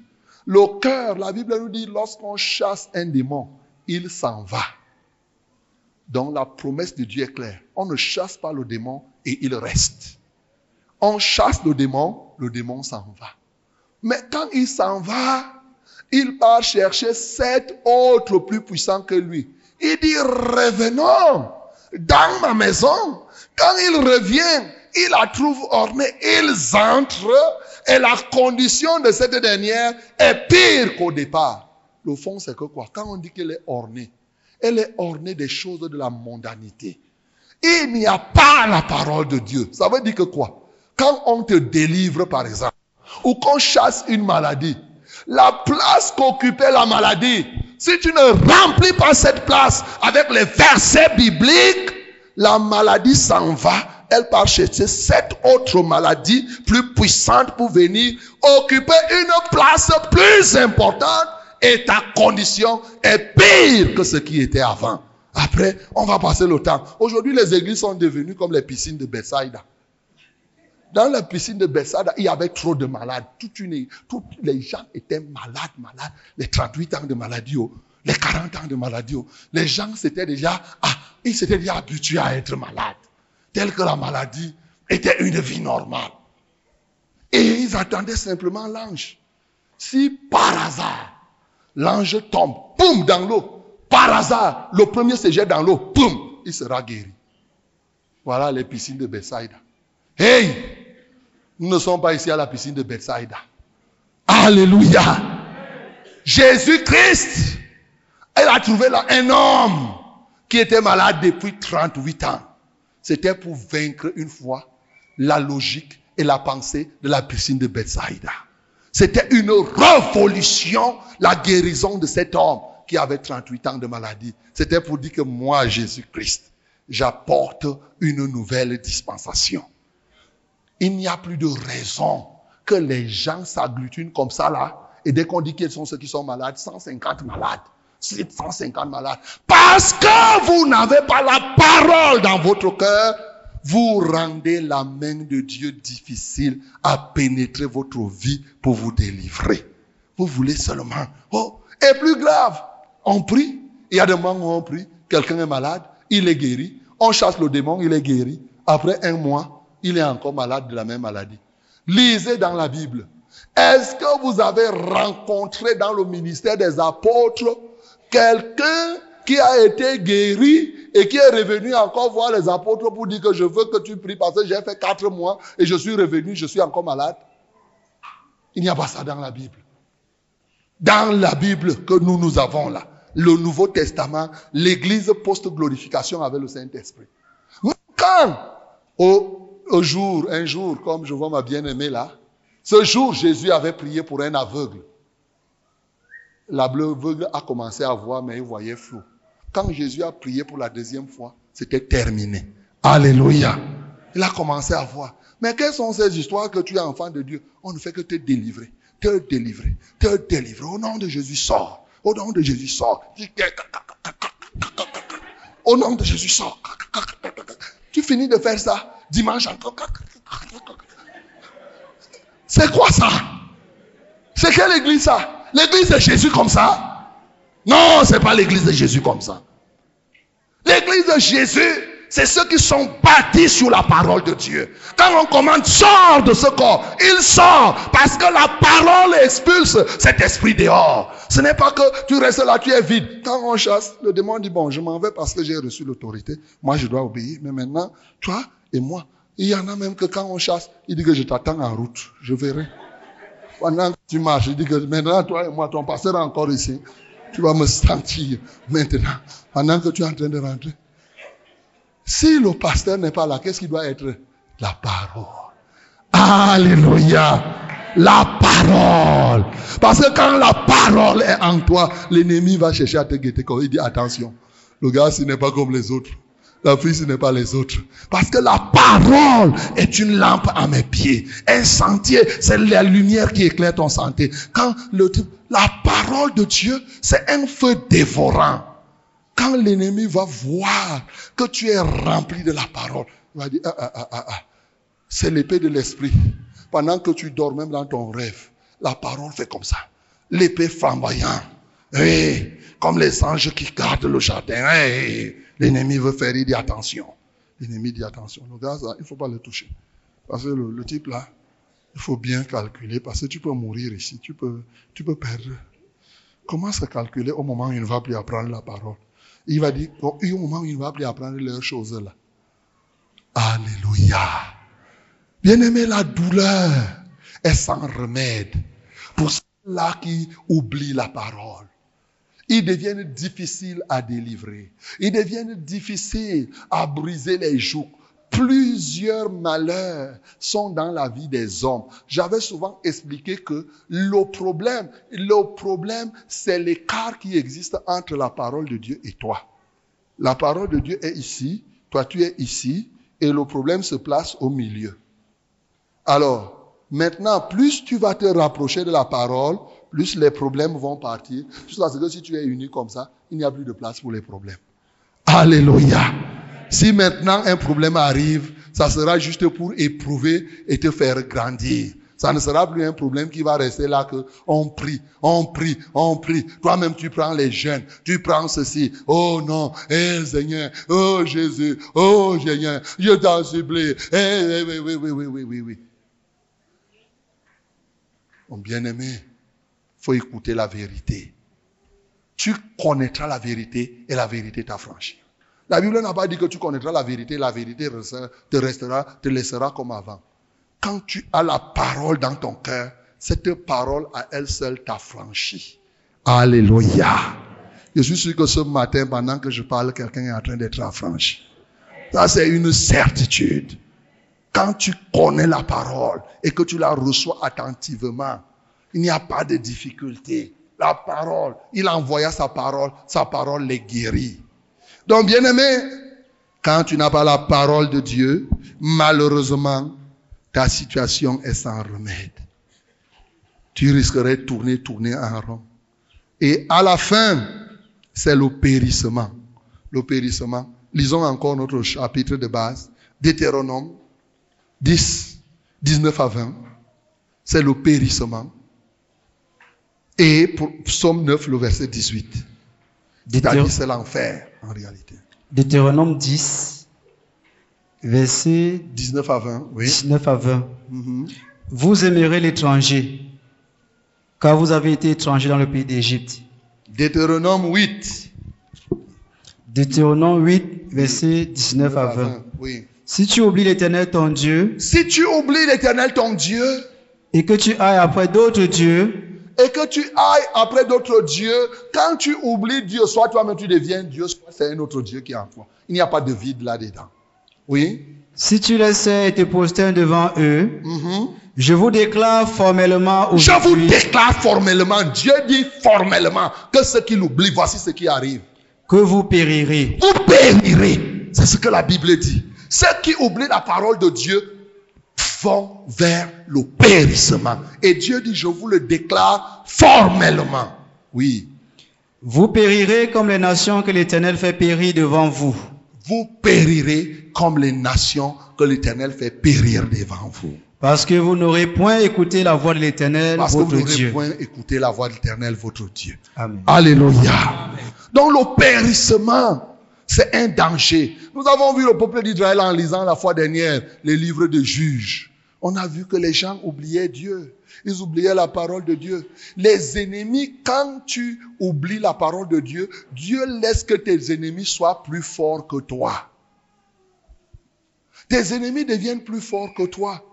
Le cœur, la Bible nous dit, lorsqu'on chasse un démon, il s'en va. Donc la promesse de Dieu est claire. On ne chasse pas le démon et il reste. On chasse le démon, le démon s'en va. Mais quand il s'en va, il part chercher sept autres plus puissants que lui. Il dit, revenons dans ma maison. Quand il revient, il la trouve ornée. Ils entrent et la condition de cette dernière est pire qu'au départ. Le fond, c'est que quoi? Quand on dit qu'elle est ornée, elle est ornée des choses de la mondanité. Il n'y a pas la parole de Dieu. Ça veut dire que quoi? Quand on te délivre, par exemple, ou qu'on chasse une maladie, la place qu'occupait la maladie, si tu ne remplis pas cette place avec les versets bibliques, la maladie s'en va. Elle part chercher sept autres maladies plus puissantes pour venir occuper une place plus importante et ta condition est pire que ce qui était avant. Après, on va passer le temps. Aujourd'hui, les églises sont devenues comme les piscines de Bethsaida. Dans la piscine de Bethsaida, il y avait trop de malades. Une, tous les gens étaient malades, malades. Les 38 ans de maladie, oh. les 40 ans de maladie. Oh. Les gens s'étaient déjà, ah, ils s'étaient déjà habitués à être malades. Tel que la maladie était une vie normale. Et ils attendaient simplement l'ange. Si par hasard, l'ange tombe, poum, dans l'eau, par hasard, le premier se jette dans l'eau, poum, il sera guéri. Voilà les piscines de Bethsaida. Hey, nous ne sommes pas ici à la piscine de Bethsaida. Alléluia. Jésus-Christ, elle a trouvé là un homme qui était malade depuis 38 ans. C'était pour vaincre une fois la logique et la pensée de la piscine de Bethsaida. C'était une révolution, la guérison de cet homme qui avait 38 ans de maladie. C'était pour dire que moi, Jésus-Christ, j'apporte une nouvelle dispensation. Il n'y a plus de raison que les gens s'agglutinent comme ça là. Et dès qu'on dit qu'ils sont ceux qui sont malades, 150 malades. 150 malades. Parce que vous n'avez pas la parole dans votre cœur, vous rendez la main de Dieu difficile à pénétrer votre vie pour vous délivrer. Vous voulez seulement. Oh, et plus grave, on prie. Il y a des moments où on prie. Quelqu'un est malade, il est guéri. On chasse le démon, il est guéri. Après un mois, il est encore malade de la même maladie. Lisez dans la Bible. Est-ce que vous avez rencontré dans le ministère des apôtres quelqu'un qui a été guéri et qui est revenu encore voir les apôtres pour dire que je veux que tu pries parce que j'ai fait quatre mois et je suis revenu, je suis encore malade Il n'y a pas ça dans la Bible. Dans la Bible que nous, nous avons là, le Nouveau Testament, l'Église post-glorification avec le Saint-Esprit. Quand au un jour, un jour, comme je vois ma bien-aimée là, ce jour, Jésus avait prié pour un aveugle. L'aveugle a commencé à voir, mais il voyait flou. Quand Jésus a prié pour la deuxième fois, c'était terminé. Alléluia. Il a commencé à voir. Mais quelles sont ces histoires que tu es enfant de Dieu On ne fait que te délivrer, te délivrer, te délivrer. Au nom de Jésus, sors. Au nom de Jésus, sors. Au nom de Jésus, sors. Tu finis de faire ça dimanche encore. C'est quoi ça C'est quelle église ça L'église de Jésus comme ça? Non, c'est pas l'église de Jésus comme ça. L'église de Jésus, c'est ceux qui sont bâtis sur la parole de Dieu. Quand on commande, sort de ce corps, il sort parce que la parole expulse cet esprit dehors. Ce n'est pas que tu restes là, tu es vide. Quand on chasse, le démon dit, bon, je m'en vais parce que j'ai reçu l'autorité. Moi, je dois obéir. Mais maintenant, toi, et moi. Il y en a même que quand on chasse, il dit que je t'attends en route, je verrai. Pendant que tu marches, il dit que maintenant, toi et moi, ton pasteur est encore ici. Tu vas me sentir maintenant, pendant que tu es en train de rentrer. Si le pasteur n'est pas là, qu'est-ce qui doit être? La parole. Alléluia. La parole. Parce que quand la parole est en toi, l'ennemi va chercher à te guetter. Il dit attention. Le gars, ce n'est pas comme les autres. La pluie, ce n'est pas les autres. Parce que la parole est une lampe à mes pieds. Un sentier, c'est la lumière qui éclaire ton sentier. Quand le, la parole de Dieu, c'est un feu dévorant. Quand l'ennemi va voir que tu es rempli de la parole, il va dire, ah, ah, ah, ah, ah. c'est l'épée de l'esprit. Pendant que tu dors même dans ton rêve, la parole fait comme ça. L'épée flamboyante. Oui, comme les anges qui gardent le jardin. L'ennemi veut faire, il dit attention. L'ennemi dit attention. Le gars, il ne faut pas le toucher. Parce que le, type là, il faut bien calculer parce que tu peux mourir ici, tu peux, tu peux perdre. Comment se calculer au moment où il ne va plus apprendre la parole? Il va dire, au moment où il ne va plus apprendre les choses là. Alléluia. Bien-aimé, la douleur est sans remède pour ceux-là qui oublient la parole ils deviennent difficiles à délivrer. Ils deviennent difficiles à briser les joues. Plusieurs malheurs sont dans la vie des hommes. J'avais souvent expliqué que le problème, le problème, c'est l'écart qui existe entre la parole de Dieu et toi. La parole de Dieu est ici, toi tu es ici, et le problème se place au milieu. Alors, maintenant, plus tu vas te rapprocher de la parole, plus les problèmes vont partir. Jusqu'à ce que si tu es uni comme ça, il n'y a plus de place pour les problèmes. Alléluia. Si maintenant un problème arrive, ça sera juste pour éprouver et te faire grandir. Ça ne sera plus un problème qui va rester là que on prie, on prie, on prie. Toi-même, tu prends les jeunes, tu prends ceci. Oh non, eh Seigneur, oh Jésus, oh Seigneur, je t'en supplie. Eh, oui, oui, oui, oui, oui, oui, oui. Mon bien-aimé, faut écouter la vérité. Tu connaîtras la vérité et la vérité t'affranchira. La Bible n'a pas dit que tu connaîtras la vérité, la vérité te restera, te laissera comme avant. Quand tu as la parole dans ton cœur, cette parole à elle seule t'affranchit. Alléluia. Je suis sûr que ce matin, pendant que je parle, quelqu'un est en train d'être affranchi. Ça, c'est une certitude. Quand tu connais la parole et que tu la reçois attentivement, il n'y a pas de difficulté. La parole, il envoya sa parole, sa parole les guérit. Donc, bien aimé, quand tu n'as pas la parole de Dieu, malheureusement, ta situation est sans remède. Tu risquerais de tourner, tourner en rond. Et à la fin, c'est le périssement. Le périssement. Lisons encore notre chapitre de base. Deutéronome 10, 19 à 20. C'est le périssement. Et pour Psaume 9, le verset 18. C'est l'enfer en réalité. Deutéronome 10, verset 19 à 20. Oui. 19 à 20. Mm-hmm. Vous aimerez l'étranger, car vous avez été étranger dans le pays d'Égypte. Deutéronome 8. Deutéronome 8, verset 19 à 20. Oui. Si tu oublies l'éternel ton Dieu, si tu oublies l'éternel ton Dieu, et que tu ailles après d'autres dieux, et que tu ailles après d'autres dieux, quand tu oublies Dieu, soit toi-même tu deviens Dieu, soit c'est un autre Dieu qui est en toi. Il n'y a pas de vide là-dedans. Oui? Si tu les sais et te devant eux, mm-hmm. je vous déclare formellement Je vous déclare formellement, Dieu dit formellement, que ce qu'il oublie, voici ce qui arrive. Que vous périrez. Vous périrez. C'est ce que la Bible dit. Ceux qui oublient la parole de Dieu vont vers le périssement. Et Dieu dit, je vous le déclare formellement. Oui. Vous périrez comme les nations que l'Éternel fait périr devant vous. Vous périrez comme les nations que l'Éternel fait périr devant vous. Parce que vous n'aurez point écouté la voix de l'Éternel, votre Dieu. Parce que vous n'aurez point écouté la voix de l'Éternel, votre Dieu. Amen. Alléluia. Donc le périssement, c'est un danger. Nous avons vu le peuple d'Israël en lisant la fois dernière les livres de juges. On a vu que les gens oubliaient Dieu. Ils oubliaient la parole de Dieu. Les ennemis, quand tu oublies la parole de Dieu, Dieu laisse que tes ennemis soient plus forts que toi. Tes ennemis deviennent plus forts que toi.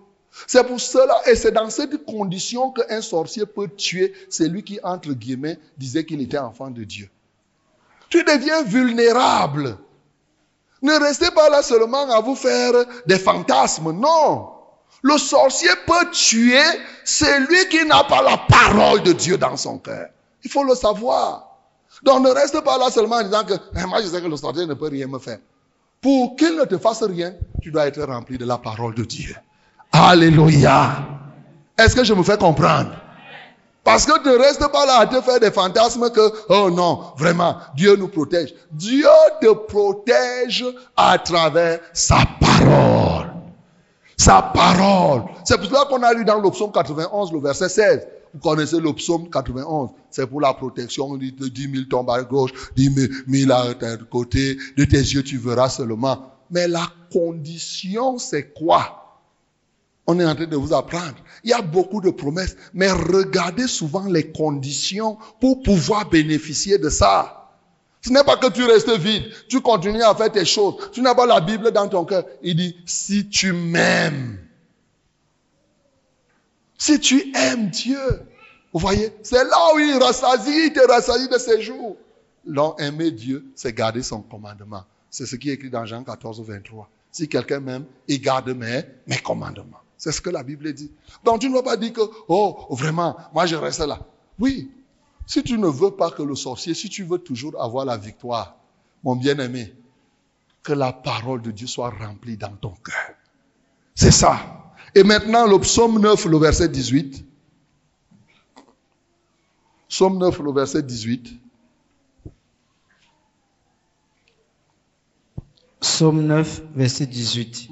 C'est pour cela, et c'est dans cette condition qu'un sorcier peut tuer celui qui, entre guillemets, disait qu'il était enfant de Dieu tu deviens vulnérable. Ne restez pas là seulement à vous faire des fantasmes. Non. Le sorcier peut tuer celui qui n'a pas la parole de Dieu dans son cœur. Il faut le savoir. Donc ne reste pas là seulement en disant que eh, moi je sais que le sorcier ne peut rien me faire. pour qu'il ne te fasse rien, tu dois être rempli de la parole de Dieu. Alléluia. Est-ce que je me fais comprendre? Parce que ne reste pas là à te faire des fantasmes que, oh non, vraiment, Dieu nous protège. Dieu te protège à travers sa parole. Sa parole. C'est pour cela qu'on a lu dans le psaume 91, le verset 16. Vous connaissez le psaume 91. C'est pour la protection de 10 000 tombes à gauche, 10 000 à côté. De tes yeux, tu verras seulement. Mais la condition, c'est quoi? On est en train de vous apprendre. Il y a beaucoup de promesses, mais regardez souvent les conditions pour pouvoir bénéficier de ça. Ce n'est pas que tu restes vide, tu continues à faire tes choses. Tu n'as pas la Bible dans ton cœur. Il dit, si tu m'aimes, si tu aimes Dieu, vous voyez, c'est là où il rassasie, il te rassasie de ses jours. L'homme aimer Dieu, c'est garder son commandement. C'est ce qui est écrit dans Jean 14, 23. Si quelqu'un m'aime, il garde mes, mes commandements. C'est ce que la Bible dit. Donc tu ne vas pas dire que, oh, vraiment, moi je reste là. Oui, si tu ne veux pas que le sorcier, si tu veux toujours avoir la victoire, mon bien-aimé, que la parole de Dieu soit remplie dans ton cœur. C'est ça. Et maintenant, le psaume 9, le verset 18. Psaume 9, le verset 18. Psaume 9, verset 18.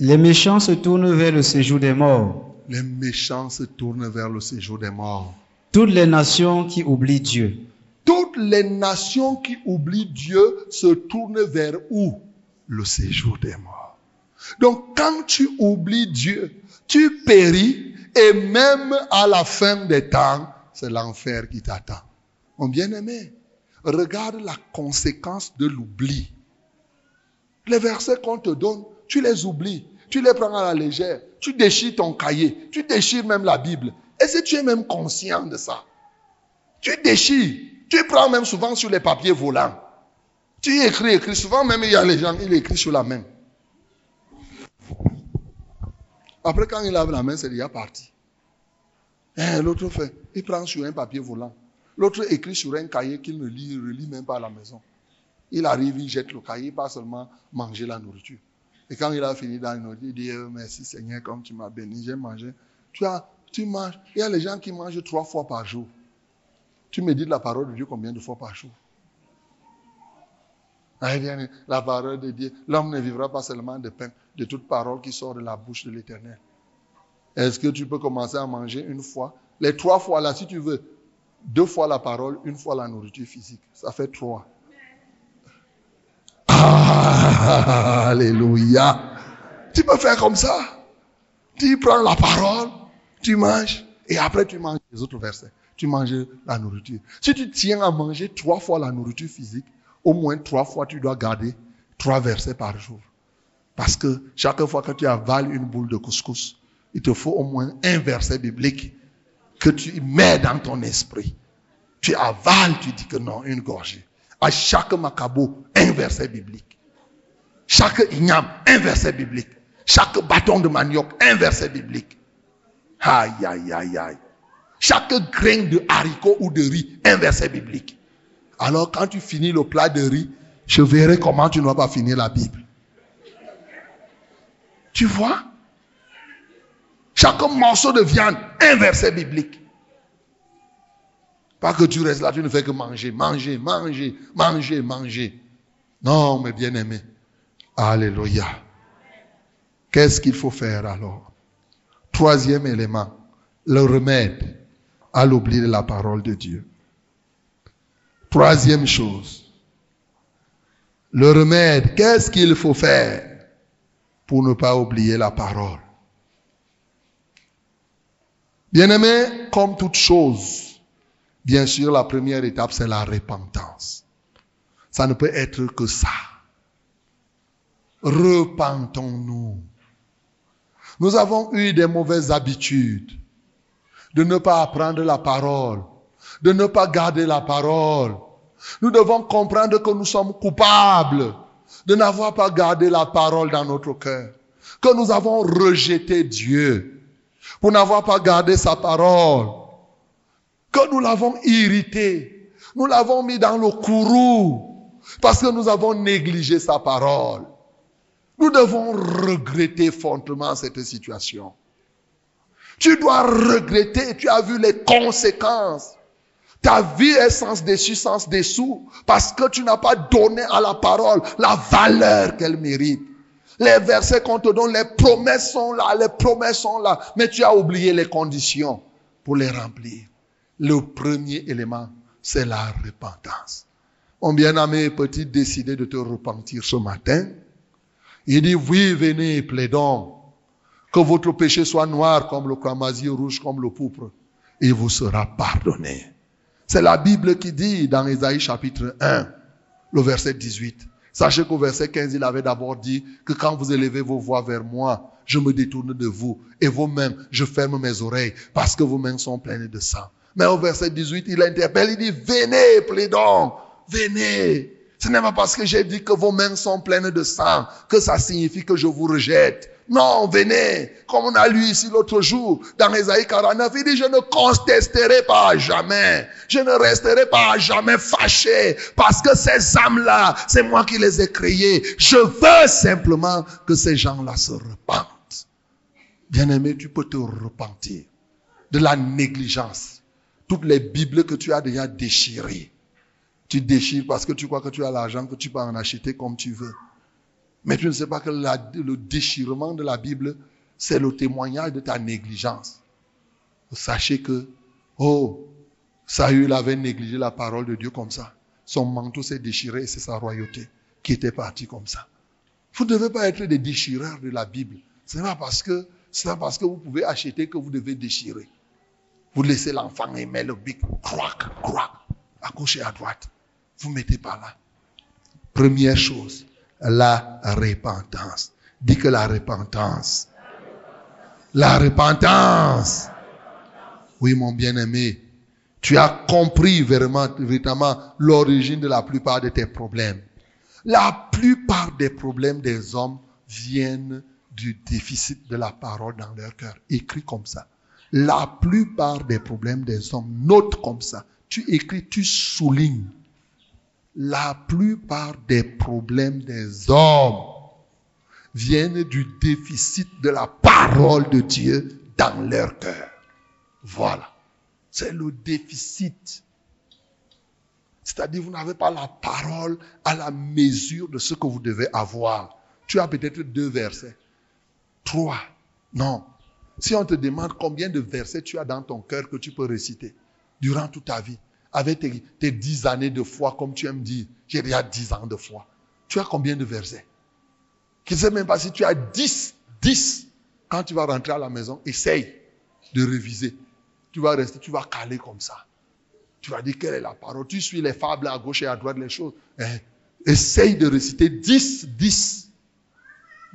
Les méchants se tournent vers le séjour des morts. Les méchants se tournent vers le séjour des morts. Toutes les nations qui oublient Dieu. Toutes les nations qui oublient Dieu se tournent vers où? Le séjour des morts. Donc quand tu oublies Dieu, tu péris et même à la fin des temps, c'est l'enfer qui t'attend. Mon bien-aimé, regarde la conséquence de l'oubli. Les versets qu'on te donne, tu les oublies, tu les prends à la légère, tu déchires ton cahier, tu déchires même la Bible. Et si tu es même conscient de ça, tu déchires, tu prends même souvent sur les papiers volants. Tu écris, écris. Souvent même il y a les gens, il écrit sur la main. Après quand il lave la main, c'est déjà parti. Eh, l'autre fait, il prend sur un papier volant. L'autre écrit sur un cahier qu'il ne lit, relit même pas à la maison. Il arrive, il jette le cahier, pas seulement manger la nourriture. Et quand il a fini dans une il dit, merci Seigneur, comme tu m'as béni, j'ai mangé. Tu, as, tu manges. Il y a les gens qui mangent trois fois par jour. Tu me dis la parole de Dieu combien de fois par jour? Ah, La parole de Dieu, l'homme ne vivra pas seulement de pain, de toute parole qui sort de la bouche de l'éternel. Est-ce que tu peux commencer à manger une fois? Les trois fois là, si tu veux, deux fois la parole, une fois la nourriture physique. Ça fait trois. Alléluia. Tu peux faire comme ça. Tu prends la parole, tu manges, et après tu manges les autres versets. Tu manges la nourriture. Si tu tiens à manger trois fois la nourriture physique, au moins trois fois tu dois garder trois versets par jour. Parce que chaque fois que tu avales une boule de couscous, il te faut au moins un verset biblique que tu mets dans ton esprit. Tu avales, tu dis que non, une gorgée. À chaque macabo, un verset biblique. Chaque igname, un verset biblique. Chaque bâton de manioc, un verset biblique. Aïe, aïe, aïe, aïe. Chaque grain de haricot ou de riz, un verset biblique. Alors quand tu finis le plat de riz, je verrai comment tu ne vas pas finir la Bible. Tu vois? Chaque morceau de viande, un verset biblique. Pas que tu restes là, tu ne fais que manger, manger, manger, manger, manger. Non, mes bien-aimés. Alléluia. Qu'est-ce qu'il faut faire alors? Troisième élément, le remède à l'oubli de la parole de Dieu. Troisième chose, le remède, qu'est-ce qu'il faut faire pour ne pas oublier la parole? Bien-aimé, comme toute chose, bien sûr, la première étape, c'est la repentance. Ça ne peut être que ça. Repentons-nous. Nous avons eu des mauvaises habitudes de ne pas apprendre la parole, de ne pas garder la parole. Nous devons comprendre que nous sommes coupables de n'avoir pas gardé la parole dans notre cœur, que nous avons rejeté Dieu pour n'avoir pas gardé sa parole, que nous l'avons irrité, nous l'avons mis dans le courroux, Parce que nous avons négligé sa parole. Nous devons regretter fortement cette situation. Tu dois regretter, tu as vu les conséquences. Ta vie est sans dessus, sans dessous, parce que tu n'as pas donné à la parole la valeur qu'elle mérite. Les versets qu'on te donne, les promesses sont là, les promesses sont là, mais tu as oublié les conditions pour les remplir. Le premier élément, c'est la repentance. Mon bien-aimé peut-il décider de te repentir ce matin? Il dit, oui, venez, plaidons. Que votre péché soit noir comme le cramoisi, rouge comme le pourpre. Et vous sera pardonné. C'est la Bible qui dit dans Ésaïe chapitre 1, le verset 18. Sachez qu'au verset 15, il avait d'abord dit que quand vous élevez vos voix vers moi, je me détourne de vous. Et vous-même, je ferme mes oreilles parce que vos mains sont pleines de sang. Mais au verset 18, il interpelle, il dit, venez, plaidons, venez. Ce n'est pas parce que j'ai dit que vos mains sont pleines de sang que ça signifie que je vous rejette. Non, venez. Comme on a lu ici l'autre jour, dans Ésaïe 49, il dit, je ne contesterai pas à jamais. Je ne resterai pas jamais fâché. Parce que ces âmes-là, c'est moi qui les ai créées. Je veux simplement que ces gens-là se repentent. Bien-aimé, tu peux te repentir de la négligence. Toutes les Bibles que tu as déjà déchirées. Tu déchires parce que tu crois que tu as l'argent, que tu peux en acheter comme tu veux. Mais tu ne sais pas que le déchirement de la Bible, c'est le témoignage de ta négligence. Sachez que, oh, Saül avait négligé la parole de Dieu comme ça. Son manteau s'est déchiré et c'est sa royauté qui était partie comme ça. Vous ne devez pas être des déchireurs de la Bible. Ce n'est pas parce que, c'est parce que vous pouvez acheter que vous devez déchirer. Vous laissez l'enfant aimer le bic, croac, croac, à gauche et à droite. Vous mettez par là. Première chose, la repentance. Dis que la repentance. La repentance. Oui, mon bien-aimé, tu as compris vraiment, véritablement l'origine de la plupart de tes problèmes. La plupart des problèmes des hommes viennent du déficit de la parole dans leur cœur. Écrit comme ça. La plupart des problèmes des hommes, note comme ça. Tu écris, tu soulignes la plupart des problèmes des hommes viennent du déficit de la parole de Dieu dans leur cœur. Voilà. C'est le déficit. C'est-à-dire, vous n'avez pas la parole à la mesure de ce que vous devez avoir. Tu as peut-être deux versets. Trois. Non. Si on te demande combien de versets tu as dans ton cœur que tu peux réciter durant toute ta vie, avec tes, dix années de foi, comme tu aimes dire, j'ai déjà dix ans de foi. Tu as combien de versets? Je ne sais même pas si tu as dix, dix. Quand tu vas rentrer à la maison, essaye de réviser. Tu vas rester, tu vas caler comme ça. Tu vas dire quelle est la parole? Tu suis les fables à gauche et à droite, les choses. Eh, essaye de réciter dix, dix.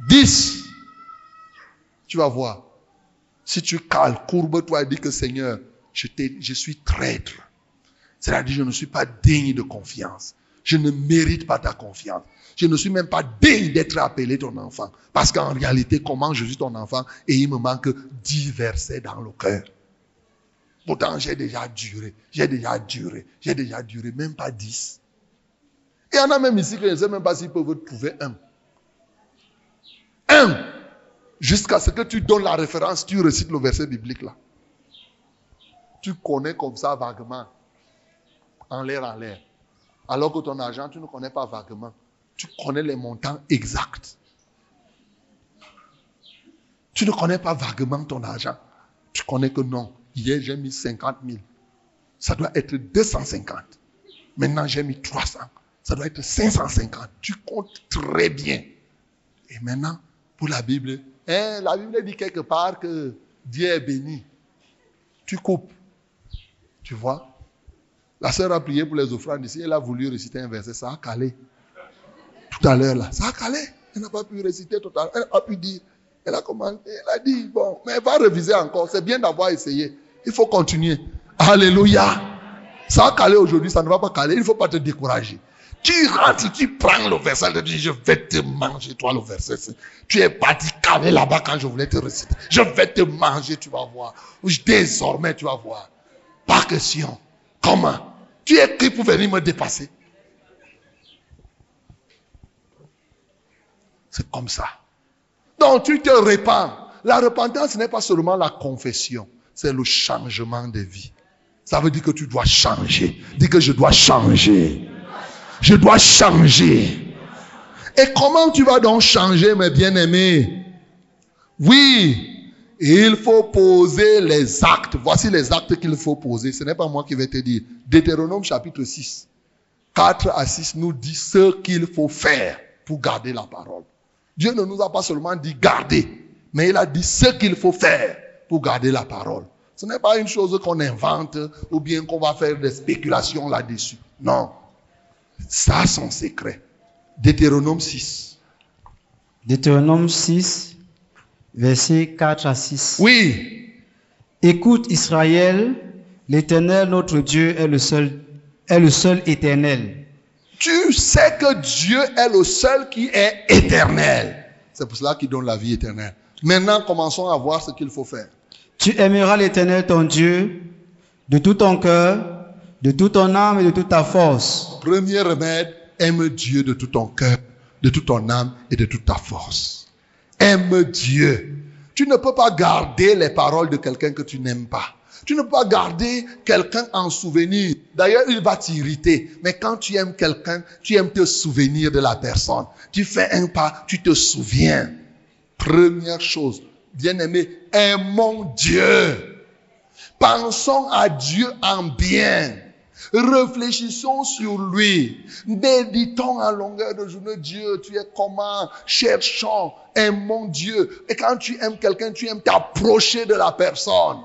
Dix. Tu vas voir. Si tu cales, courbe-toi et dis que Seigneur, je, suis traître. C'est-à-dire, je ne suis pas digne de confiance. Je ne mérite pas ta confiance. Je ne suis même pas digne d'être appelé ton enfant. Parce qu'en réalité, comment je suis ton enfant et il me manque dix versets dans le cœur. Pourtant, j'ai déjà duré, j'ai déjà duré, j'ai déjà duré, même pas dix. Il y en a même ici que je ne sais même pas s'ils peuvent trouver un. Un. Jusqu'à ce que tu donnes la référence, tu récites le verset biblique là. Tu connais comme ça vaguement en l'air, en l'air. Alors que ton argent, tu ne connais pas vaguement. Tu connais les montants exacts. Tu ne connais pas vaguement ton argent. Tu connais que non. Hier, j'ai mis 50 000. Ça doit être 250. Maintenant, j'ai mis 300. Ça doit être 550. Tu comptes très bien. Et maintenant, pour la Bible, hein, la Bible dit quelque part que Dieu est béni. Tu coupes. Tu vois? La sœur a prié pour les offrandes ici. Elle a voulu réciter un verset. Ça a calé. Tout à l'heure là. Ça a calé. Elle n'a pas pu réciter tout à l'heure. Elle n'a pas pu dire. Elle a commencé. Elle a dit, bon, mais elle va réviser encore. C'est bien d'avoir essayé. Il faut continuer. Alléluia. Ça a calé aujourd'hui. Ça ne va pas caler. Il ne faut pas te décourager. Tu rentres, tu prends le verset, tu dis, je vais te manger, toi, le verset. Tu es parti caler là-bas quand je voulais te réciter. Je vais te manger, tu vas voir. Désormais, tu vas voir. Pas question. Comment? Tu es qui pour venir me dépasser C'est comme ça. Donc tu te répands. La repentance n'est pas seulement la confession, c'est le changement de vie. Ça veut dire que tu dois changer. Dis que je dois changer. Je dois changer. Et comment tu vas donc changer, mes bien-aimés? Oui, il faut poser les actes. Voici les actes qu'il faut poser. Ce n'est pas moi qui vais te dire. Deutéronome chapitre 6, 4 à 6 nous dit ce qu'il faut faire pour garder la parole. Dieu ne nous a pas seulement dit garder, mais il a dit ce qu'il faut faire pour garder la parole. Ce n'est pas une chose qu'on invente ou bien qu'on va faire des spéculations là-dessus. Non. Ça, son secret. Deutéronome 6. Deutéronome 6, versets 4 à 6. Oui. Écoute Israël, l'Éternel notre Dieu est le seul, est le seul éternel. Tu sais que Dieu est le seul qui est éternel. C'est pour cela qu'il donne la vie éternelle. Maintenant, commençons à voir ce qu'il faut faire. Tu aimeras l'Éternel ton Dieu de tout ton cœur, de toute ton âme et de toute ta force. Premier remède, aime Dieu de tout ton cœur, de toute ton âme et de toute ta force. Aime Dieu. Tu ne peux pas garder les paroles de quelqu'un que tu n'aimes pas. Tu ne peux pas garder quelqu'un en souvenir. D'ailleurs, il va t'irriter. Mais quand tu aimes quelqu'un, tu aimes te souvenir de la personne. Tu fais un pas, tu te souviens. Première chose, bien-aimé, aimons Dieu. Pensons à Dieu en bien. Réfléchissons sur lui. Méditons en longueur de journée. Dieu, tu es comment? Cherchons, aimons Dieu. Et quand tu aimes quelqu'un, tu aimes t'approcher de la personne.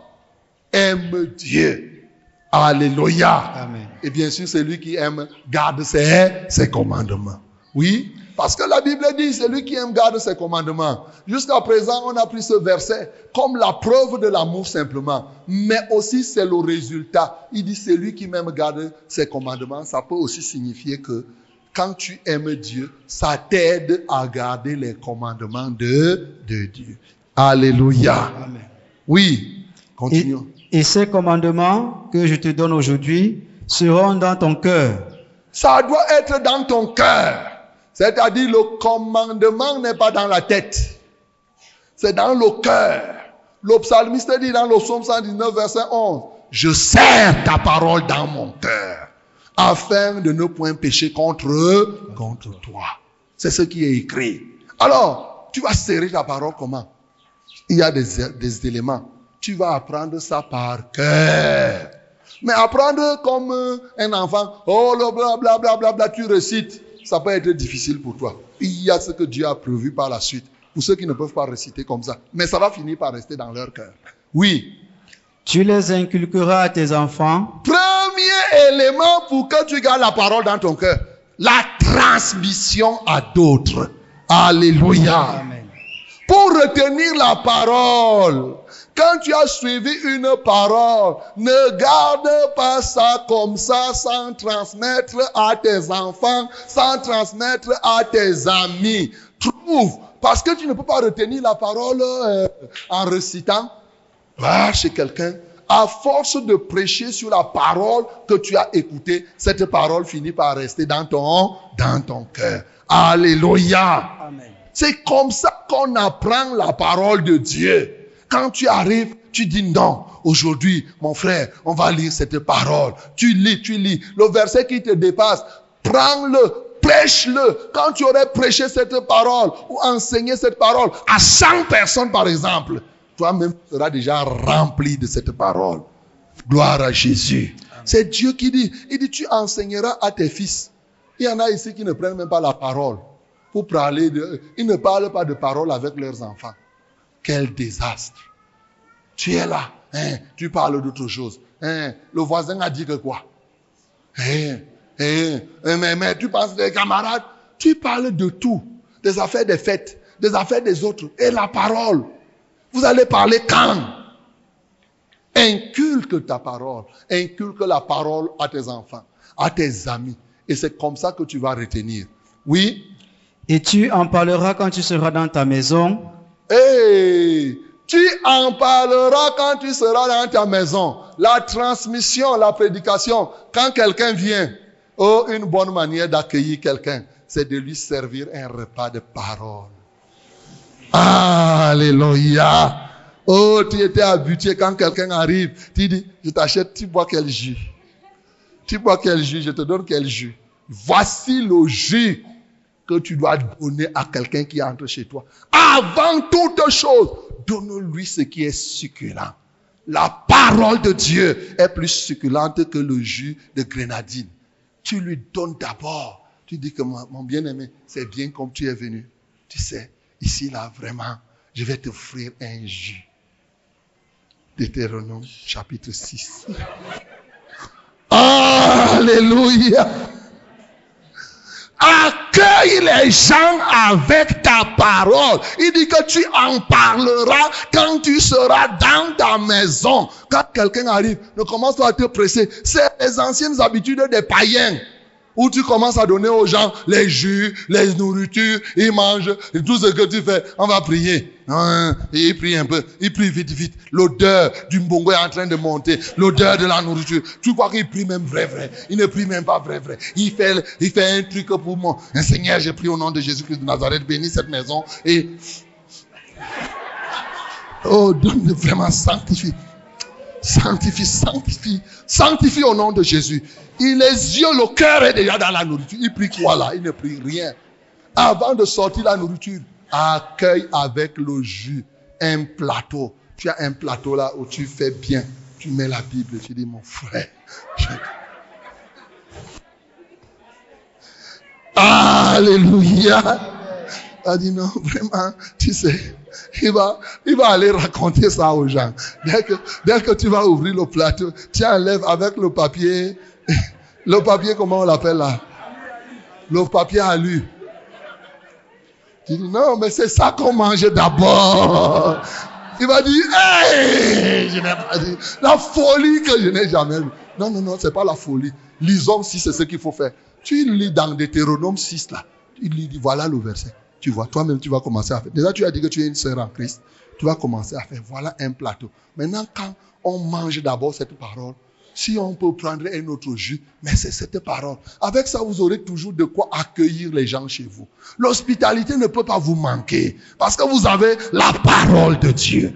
Aime Dieu. Alléluia. Amen. Et bien sûr, celui qui aime garde ses, ses commandements. Oui, parce que la Bible dit, celui qui aime garde ses commandements. Jusqu'à présent, on a pris ce verset comme la preuve de l'amour simplement. Mais aussi, c'est le résultat. Il dit, celui qui m'aime garde ses commandements. Ça peut aussi signifier que quand tu aimes Dieu, ça t'aide à garder les commandements de, de Dieu. Alléluia. Amen. Oui, Et, continuons. et ces commandements que je te donne aujourd'hui seront dans ton cœur. Ça doit être dans ton cœur. C'est-à-dire le commandement n'est pas dans la tête. C'est dans le cœur. Le psalmiste dit dans le psaume 119, verset 11, Je serre ta parole dans mon cœur, afin de ne point pécher contre, contre toi. C'est ce qui est écrit. Alors, tu vas serrer ta parole comment? Il y a des, éléments. Tu vas apprendre ça par cœur. Mais apprendre comme euh, un enfant, oh le bla bla bla bla bla, tu récites, ça peut être difficile pour toi. Il y a ce que Dieu a prévu par la suite. Pour ceux qui ne peuvent pas réciter comme ça. Mais ça va finir par rester dans leur cœur. Oui. Tu les inculqueras à tes enfants Premier élément pour que tu gardes la parole dans ton cœur. La transmission à d'autres. Alléluia. Amen. Pour retenir la parole, quand tu as suivi une parole, ne garde pas ça comme ça sans transmettre à tes enfants, sans transmettre à tes amis. Trouve, parce que tu ne peux pas retenir la parole euh, en récitant. Va chez quelqu'un. À force de prêcher sur la parole que tu as écoutée, cette parole finit par rester dans ton, dans ton cœur. Alléluia. Amen. C'est comme ça qu'on apprend la parole de Dieu. Quand tu arrives, tu dis non. Aujourd'hui, mon frère, on va lire cette parole. Tu lis, tu lis. Le verset qui te dépasse, prends-le, prêche-le. Quand tu aurais prêché cette parole ou enseigné cette parole à 100 personnes, par exemple, toi-même seras déjà rempli de cette parole. Gloire à Jésus. C'est Dieu qui dit, il dit, tu enseigneras à tes fils. Il y en a ici qui ne prennent même pas la parole pour parler. Ils ne parlent pas de parole avec leurs enfants. Quel désastre. Tu es là, hein, tu parles d'autre chose. Hein, le voisin a dit que quoi? Hein, hein, hein, mais, mais tu penses des camarades Tu parles de tout. Des affaires des fêtes, des affaires des autres. Et la parole. Vous allez parler quand? Inculque ta parole. Inculque la parole à tes enfants, à tes amis. Et c'est comme ça que tu vas retenir. Oui, Et tu en parleras quand tu seras dans ta maison, Et tu en parleras quand tu seras dans ta maison. La transmission, la prédication, quand quelqu'un vient, oh, une bonne manière d'accueillir quelqu'un, c'est de lui servir un repas de parole. Alléluia. Oh, tu étais habitué quand quelqu'un arrive, tu dis, je t'achète, tu bois quel jus? Tu bois quel jus Je te donne quel jus? Voici le jus que tu dois donner à quelqu'un qui entre chez toi. Avant toute chose, donne-lui ce qui est succulent. La parole de Dieu est plus succulente que le jus de grenadine. Tu lui donnes d'abord. Tu dis que mon, bien-aimé, c'est bien comme tu es venu. Tu sais, ici, là, vraiment, je vais t'offrir un jus. Deutéronome chapitre 6. Alléluia. Accueille les gens avec ta parole. Il dit que tu en parleras quand tu seras dans ta maison. Quand quelqu'un arrive, ne commence pas à te presser. C'est les anciennes habitudes des païens où tu commences à donner aux gens les jus, les nourritures, ils mangent, et tout ce que tu fais, on va prier. Hein, et il prie un peu, il prie vite, vite. L'odeur du mbongo est en train de monter, l'odeur de la nourriture. Tu crois qu'il prie même vrai, vrai. Il ne prie même pas vrai, vrai. Il fait, un truc pour moi. Un Seigneur, j'ai pris au nom de Jésus-Christ de Nazareth, bénis cette maison et... Oh, donne vraiment sanctifie. Sanctifie, sanctifie, sanctifie au nom de Jésus. Il les yeux, le cœur est déjà dans la nourriture. Il prie quoi là Il ne prie rien. Avant de sortir la nourriture, accueille avec le jus un plateau. Tu as un plateau là où tu fais bien. Tu mets la Bible. Tu dis, mon frère. Alléluia. Il a dit non, vraiment, tu sais, il va, il va aller raconter ça aux gens. Dès que, dès que tu vas ouvrir le plateau, tu enlèves avec le papier le papier, comment on l'appelle là? Le papier à lui. Tu dis, non, mais c'est ça qu'on mangeait d'abord. Il va dire, hey, je n'ai pas dit. La folie que je n'ai jamais vue. Non, non, non, c'est pas la folie. Lisons si c'est ce qu'il faut faire. Tu lis dans Deutéronome 6 là. Tu lis, voilà le verset. Tu vois, toi-même, tu vas commencer à faire. Déjà, tu as dit que tu es une sœur en Christ. Tu vas commencer à faire, voilà un plateau. Maintenant, quand on mange d'abord cette parole, si on peut prendre un autre jus, mais c'est cette parole. Avec ça, vous aurez toujours de quoi accueillir les gens chez vous. L'hospitalité ne peut pas vous manquer parce que vous avez la parole de Dieu.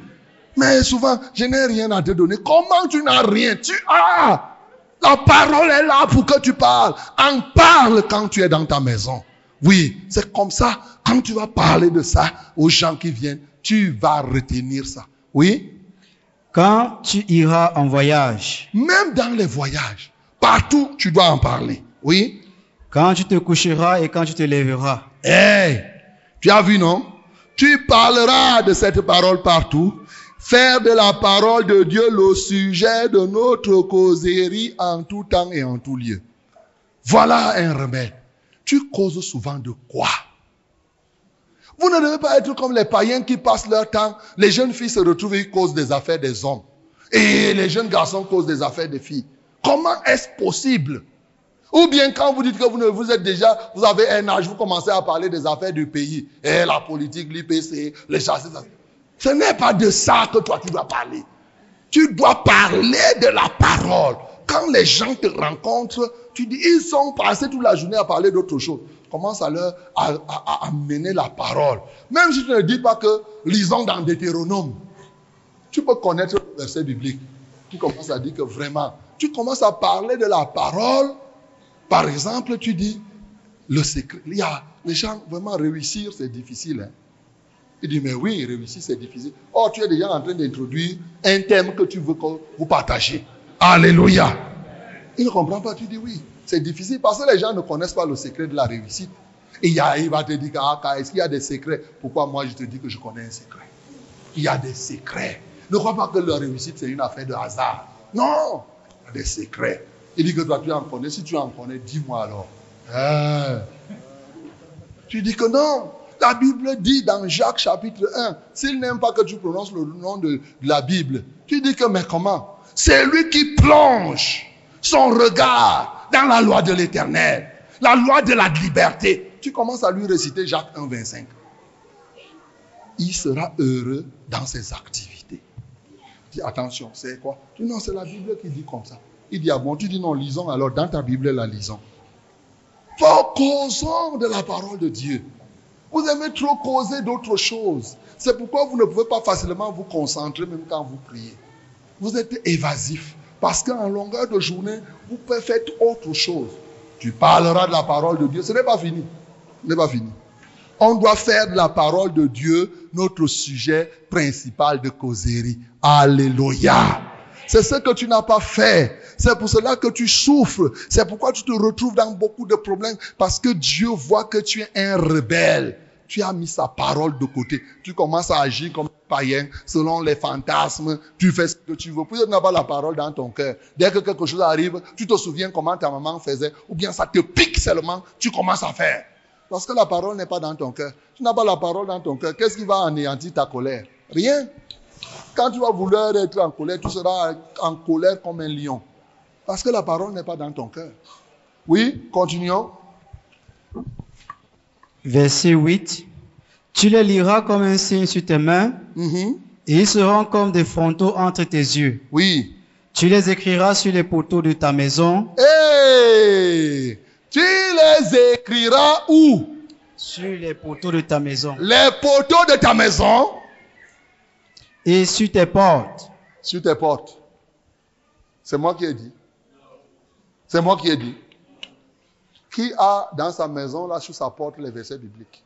Mais souvent, je n'ai rien à te donner. Comment tu n'as rien? Tu as. La parole est là pour que tu parles. En parle quand tu es dans ta maison. Oui, c'est comme ça. Quand tu vas parler de ça aux gens qui viennent, tu vas retenir ça. Oui? Quand tu iras en voyage. Même dans les voyages. Partout, tu dois en parler. Oui? Quand tu te coucheras et quand tu te lèveras. Eh, tu as vu, non? Tu parleras de cette parole partout. Faire de la parole de Dieu le sujet de notre causerie en tout temps et en tout lieu. Voilà un remède. Tu causes souvent de quoi? Vous ne devez pas être comme les païens qui passent leur temps. Les jeunes filles se retrouvent et causent des affaires des hommes. Et les jeunes garçons causent des affaires des filles. Comment est-ce possible? Ou bien quand vous dites que vous, ne, vous êtes déjà, vous avez un âge, vous commencez à parler des affaires du pays. Et la politique, l'IPC, les chassés. Ce n'est pas de ça que toi tu dois parler. Tu dois parler de la parole. Quand les gens te rencontrent, tu dis, ils sont passés toute la journée à parler d'autre chose commence à leur amener la parole. Même si tu ne dis pas que lisons dans Deutéronome, tu peux connaître le verset biblique. Tu commences à dire que vraiment, tu commences à parler de la parole. Par exemple, tu dis le secret. Il y a les gens vraiment réussir, c'est difficile. Hein. Il dit, mais oui, réussir, c'est difficile. Oh, tu es déjà en train d'introduire un thème que tu veux que vous partagiez. Alléluia. Il ne comprend pas, tu dis oui. C'est difficile parce que les gens ne connaissent pas le secret de la réussite. Et il, va te dire, ah, est-ce qu'il y a des secrets? Pourquoi moi je te dis que je connais un secret? Il y a des secrets. Ne crois pas que la réussite c'est une affaire de hasard. Non, il y a des secrets. Il dit que toi tu en connais. Si tu en connais, dis-moi alors. Hein? Tu dis que non. La Bible dit dans Jacques chapitre 1, s'il n'aime pas que tu prononces le nom de la Bible, tu dis que mais comment? C'est lui qui plonge son regard dans la loi de l'éternel, la loi de la liberté. Tu commences à lui réciter Jacques 1, 25. Il sera heureux dans ses activités. Dis attention, c'est quoi? Tu non, c'est la Bible qui dit comme ça. Il dit ah bon, tu dis non, lisons alors dans ta Bible la lisons. Causons de la parole de Dieu. Vous aimez trop causer d'autres choses. C'est pourquoi vous ne pouvez pas facilement vous concentrer même quand vous priez. Vous êtes évasif. Parce qu'en longueur de journée, vous pouvez faire autre chose. Tu parleras de la parole de Dieu. Ce n'est pas fini. Ce n'est pas fini. On doit faire de la parole de Dieu notre sujet principal de causerie. Alléluia. C'est ce que tu n'as pas fait. C'est pour cela que tu souffres. C'est pourquoi tu te retrouves dans beaucoup de problèmes. Parce que Dieu voit que tu es un rebelle. Tu as mis sa parole de côté. Tu commences à agir comme un païen, selon les fantasmes. Tu fais ce que tu veux. Puis tu n'as pas la parole dans ton cœur. Dès que quelque chose arrive, tu te souviens comment ta maman faisait. Ou bien ça te pique seulement. Tu commences à faire. Parce que la parole n'est pas dans ton cœur. Tu n'as pas la parole dans ton cœur. Qu'est-ce qui va anéantir ta colère? Rien. Quand tu vas vouloir être en colère, tu seras en colère comme un lion. Parce que la parole n'est pas dans ton cœur. Oui, continuons. Verset 8. Tu les liras comme un signe sur tes mains, Mhm. et ils seront comme des frontaux entre tes yeux. Oui. Tu les écriras sur les poteaux de ta maison, Hey! Tu les écriras où? Sur les poteaux de ta maison, Les poteaux de ta maison et sur tes portes. sur tes portes. C'est moi qui ai dit. C'est moi qui ai dit. Qui a dans sa maison, là, sur sa porte, les versets bibliques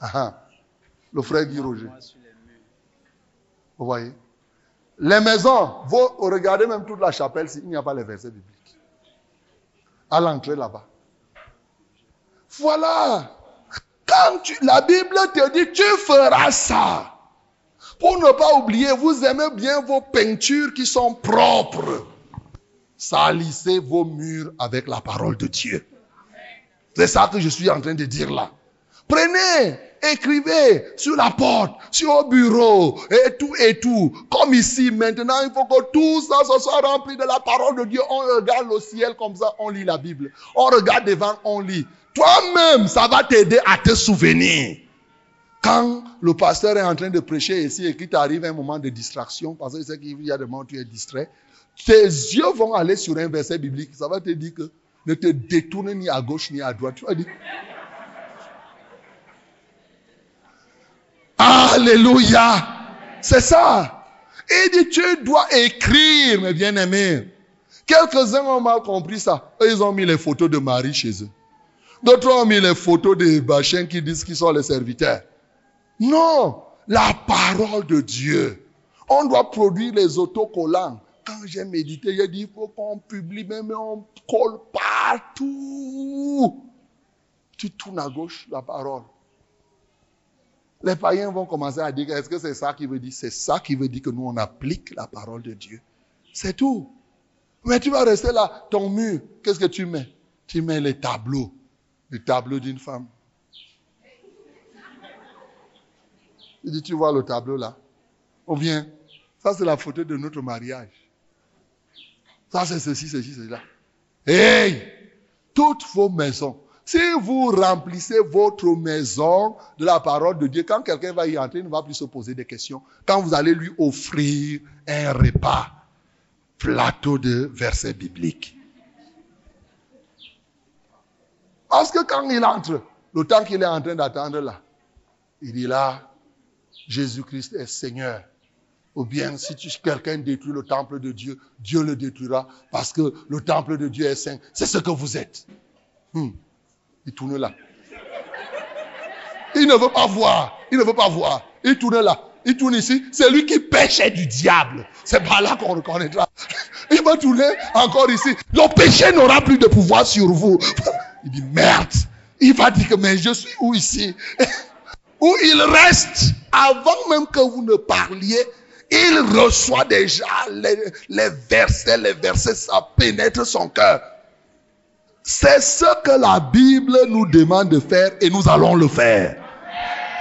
Ah ah. Le frère Guy Roger. Vous voyez? Les maisons, vous regardez même toute la chapelle s'il n'y a pas les versets bibliques. À l'entrée là-bas. Voilà. Quand tu, la Bible te dit, tu feras ça. Pour ne pas oublier, vous aimez bien vos peintures qui sont propres. Salissez vos murs avec la parole de Dieu. C'est ça que je suis en train de dire là. Prenez, écrivez sur la porte, sur le bureau, et tout, et tout. Comme ici, maintenant, il faut que tout ça se soit rempli de la parole de Dieu. On regarde le ciel comme ça, on lit la Bible. On regarde devant, on lit. Toi-même, ça va t'aider à te souvenir. Quand le pasteur est en train de prêcher ici et qu'il t'arrive un moment de distraction, parce qu'il sait qu'il y a des moments où tu es distrait, tes yeux vont aller sur un verset biblique. Ça va te dire que ne te détourne ni à gauche ni à droite. Tu vas dire, Alléluia. C'est ça. Et dit, tu dois écrire, mes bien-aimés. Quelques-uns ont mal compris ça. Eux, ils ont mis les photos de Marie chez eux. D'autres ont mis les photos des bachins qui disent qu'ils sont les serviteurs. Non, la parole de Dieu. On doit produire les autocollants. Quand j'ai médité, j'ai dit, il faut qu'on publie, même on colle partout. Tu tournes à gauche, la parole. Les païens vont commencer à dire, est-ce que c'est ça qui veut dire? C'est ça qui veut dire que nous, on applique la parole de Dieu. C'est tout. Mais tu vas rester là, ton mur, qu'est-ce que tu mets? Tu mets les tableaux. Le tableau d'une femme. Il dit, tu vois le tableau là? Ou bien, ça c'est la photo de notre mariage. Ça c'est ceci, ceci, cela. Hey Toutes vos maisons. Si vous remplissez votre maison de la parole de Dieu, quand quelqu'un va y entrer, il ne va plus se poser des questions. Quand vous allez lui offrir un repas, plateau de versets bibliques. Parce que quand il entre, le temps qu'il est en train d'attendre là, il dit là, Jésus-Christ est Seigneur. Ou bien si quelqu'un détruit le temple de Dieu, Dieu le détruira parce que le temple de Dieu est saint. C'est ce que vous êtes. Hmm. Il tourne là. Il ne veut pas voir. Il ne veut pas voir. Il tourne là. Il tourne ici. C'est lui qui pêchait du diable. C'est par là qu'on reconnaîtra. Il va tourner encore ici. Le péché n'aura plus de pouvoir sur vous. Il dit merde. Il va dire que mais je suis où ici? Où il reste? Avant même que vous ne parliez. Il reçoit déjà les, les versets, les versets, ça pénètre son cœur. C'est ce que la Bible nous demande de faire et nous allons le faire.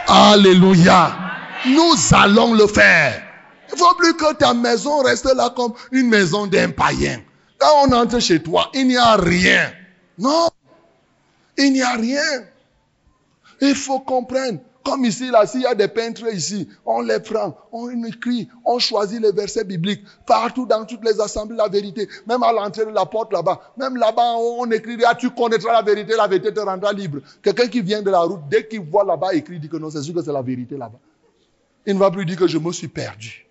Alléluia. Nous allons le faire. Il faut plus que ta maison reste là comme une maison d'un païen. Quand on entre chez toi, il n'y a rien. Non. Il n'y a rien. Il faut comprendre. Comme ici, là, s'il y a des peintres ici, on les prend, on écrit, on choisit les versets bibliques. Partout dans toutes les assemblées, la vérité. Même à l'entrée de la porte là-bas. Même là-bas, on écrit, ah, tu connaîtras la vérité, la vérité te rendra libre. Quelqu'un qui vient de la route, dès qu'il voit là-bas écrit, dit que non, c'est sûr que c'est la vérité là-bas. Il ne va plus dire que je me suis perdu.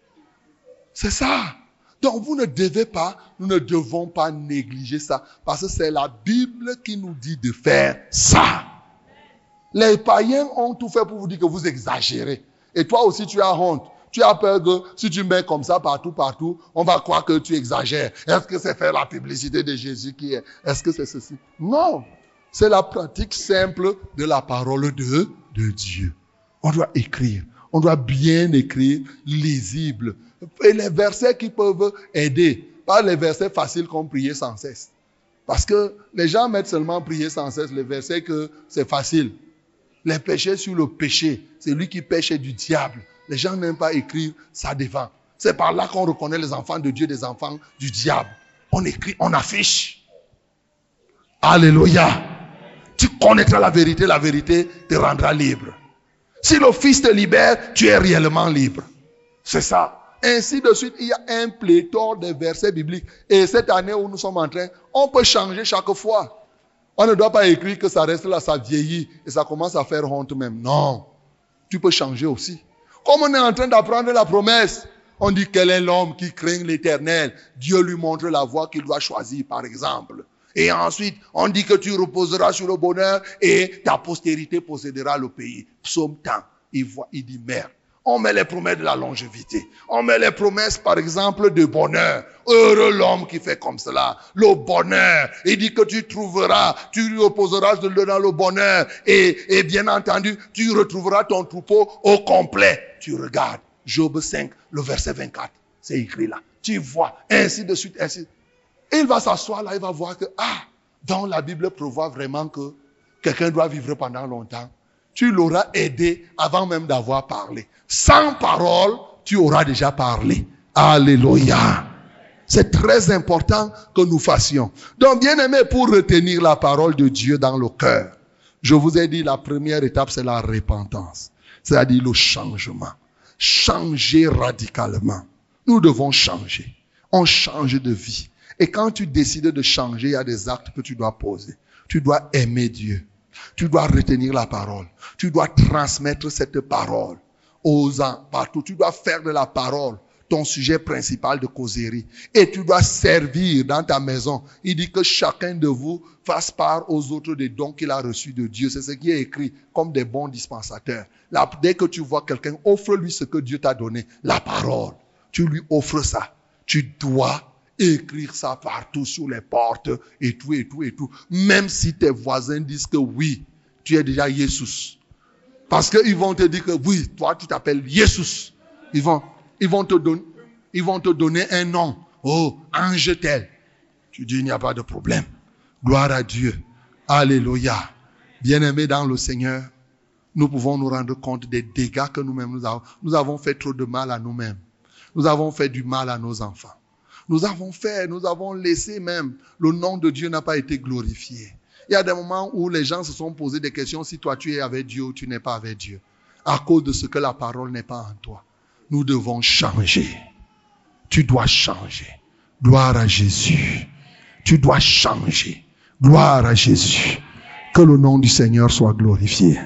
C'est ça. Donc vous ne devez pas, nous ne devons pas négliger ça. Parce que c'est la Bible qui nous dit de faire ça. Les païens ont tout fait pour vous dire que vous exagérez. Et toi aussi, tu as honte. Tu as peur que si tu mets comme ça partout, partout, on va croire que tu exagères. Est-ce que c'est faire la publicité de Jésus qui est? Est-ce que c'est ceci? Non. C'est la pratique simple de la parole de, de Dieu. On doit écrire. On doit bien écrire, lisible. Et les versets qui peuvent aider. Pas les versets faciles comme prier sans cesse. Parce que les gens mettent seulement prier sans cesse les versets que c'est facile les péchés sur le péché. C'est lui qui pêche du diable. Les gens n'aiment pas écrire ça devant. C'est par là qu'on reconnaît les enfants de Dieu des enfants du diable. On écrit, on affiche. Alléluia. Tu connaîtras la vérité, la vérité te rendra libre. Si le Fils te libère, tu es réellement libre. C'est ça. Ainsi de suite, il y a un pléthore de versets bibliques. Et cette année où nous sommes en train, on peut changer chaque fois. On ne doit pas écrire que ça reste là, ça vieillit et ça commence à faire honte même. Non. Tu peux changer aussi. Comme on est en train d'apprendre la promesse, on dit quel est l'homme qui craint l'éternel. Dieu lui montre la voie qu'il doit choisir, par exemple. Et ensuite, on dit que tu reposeras sur le bonheur et ta postérité possédera le pays. Psaume temps. Il voit, il dit merde. On met les promesses de la longévité. On met les promesses, par exemple, de bonheur. Heureux l'homme qui fait comme cela. Le bonheur. Il dit que tu trouveras, tu lui opposeras dans le bonheur. Et, bien entendu, tu retrouveras ton troupeau au complet. Tu regardes. Job 5, le verset 24. C'est écrit là. Tu vois. Ainsi de suite, ainsi. Il va s'asseoir là, il va voir que, ah, dans la Bible prévoit vraiment que quelqu'un doit vivre pendant longtemps tu l'auras aidé avant même d'avoir parlé. Sans parole, tu auras déjà parlé. Alléluia. C'est très important que nous fassions. Donc, bien aimé, pour retenir la parole de Dieu dans le cœur, je vous ai dit, la première étape, c'est la repentance. C'est-à-dire le changement. Changer radicalement. Nous devons changer. On change de vie. Et quand tu décides de changer, il y a des actes que tu dois poser. Tu dois aimer Dieu. Tu dois retenir la parole. Tu dois transmettre cette parole aux gens partout. Tu dois faire de la parole ton sujet principal de causerie. Et tu dois servir dans ta maison. Il dit que chacun de vous fasse part aux autres des dons qu'il a reçus de Dieu. C'est ce qui est écrit comme des bons dispensateurs. Là, dès que tu vois quelqu'un, offre-lui ce que Dieu t'a donné, la parole. Tu lui offres ça. Tu dois écrire ça partout sur les portes et tout et tout et tout. Même si tes voisins disent que oui, tu es déjà Jésus. Parce qu'ils vont te dire que oui, toi tu t'appelles Jésus. Ils vont, ils vont te donner, ils vont te donner un nom. Oh, ange tel. Tu dis il n'y a pas de problème. Gloire à Dieu. Alléluia. Bien-aimés dans le Seigneur, nous pouvons nous rendre compte des dégâts que nous-mêmes nous avons. Nous avons fait trop de mal à nous-mêmes. Nous avons fait du mal à nos enfants. Nous avons fait, nous avons laissé même. Le nom de Dieu n'a pas été glorifié. Il y a des moments où les gens se sont posés des questions si toi tu es avec Dieu ou tu n'es pas avec Dieu. À cause de ce que la parole n'est pas en toi. Nous devons changer. Tu dois changer. Gloire à Jésus. Tu dois changer. Gloire à Jésus. Que le nom du Seigneur soit glorifié.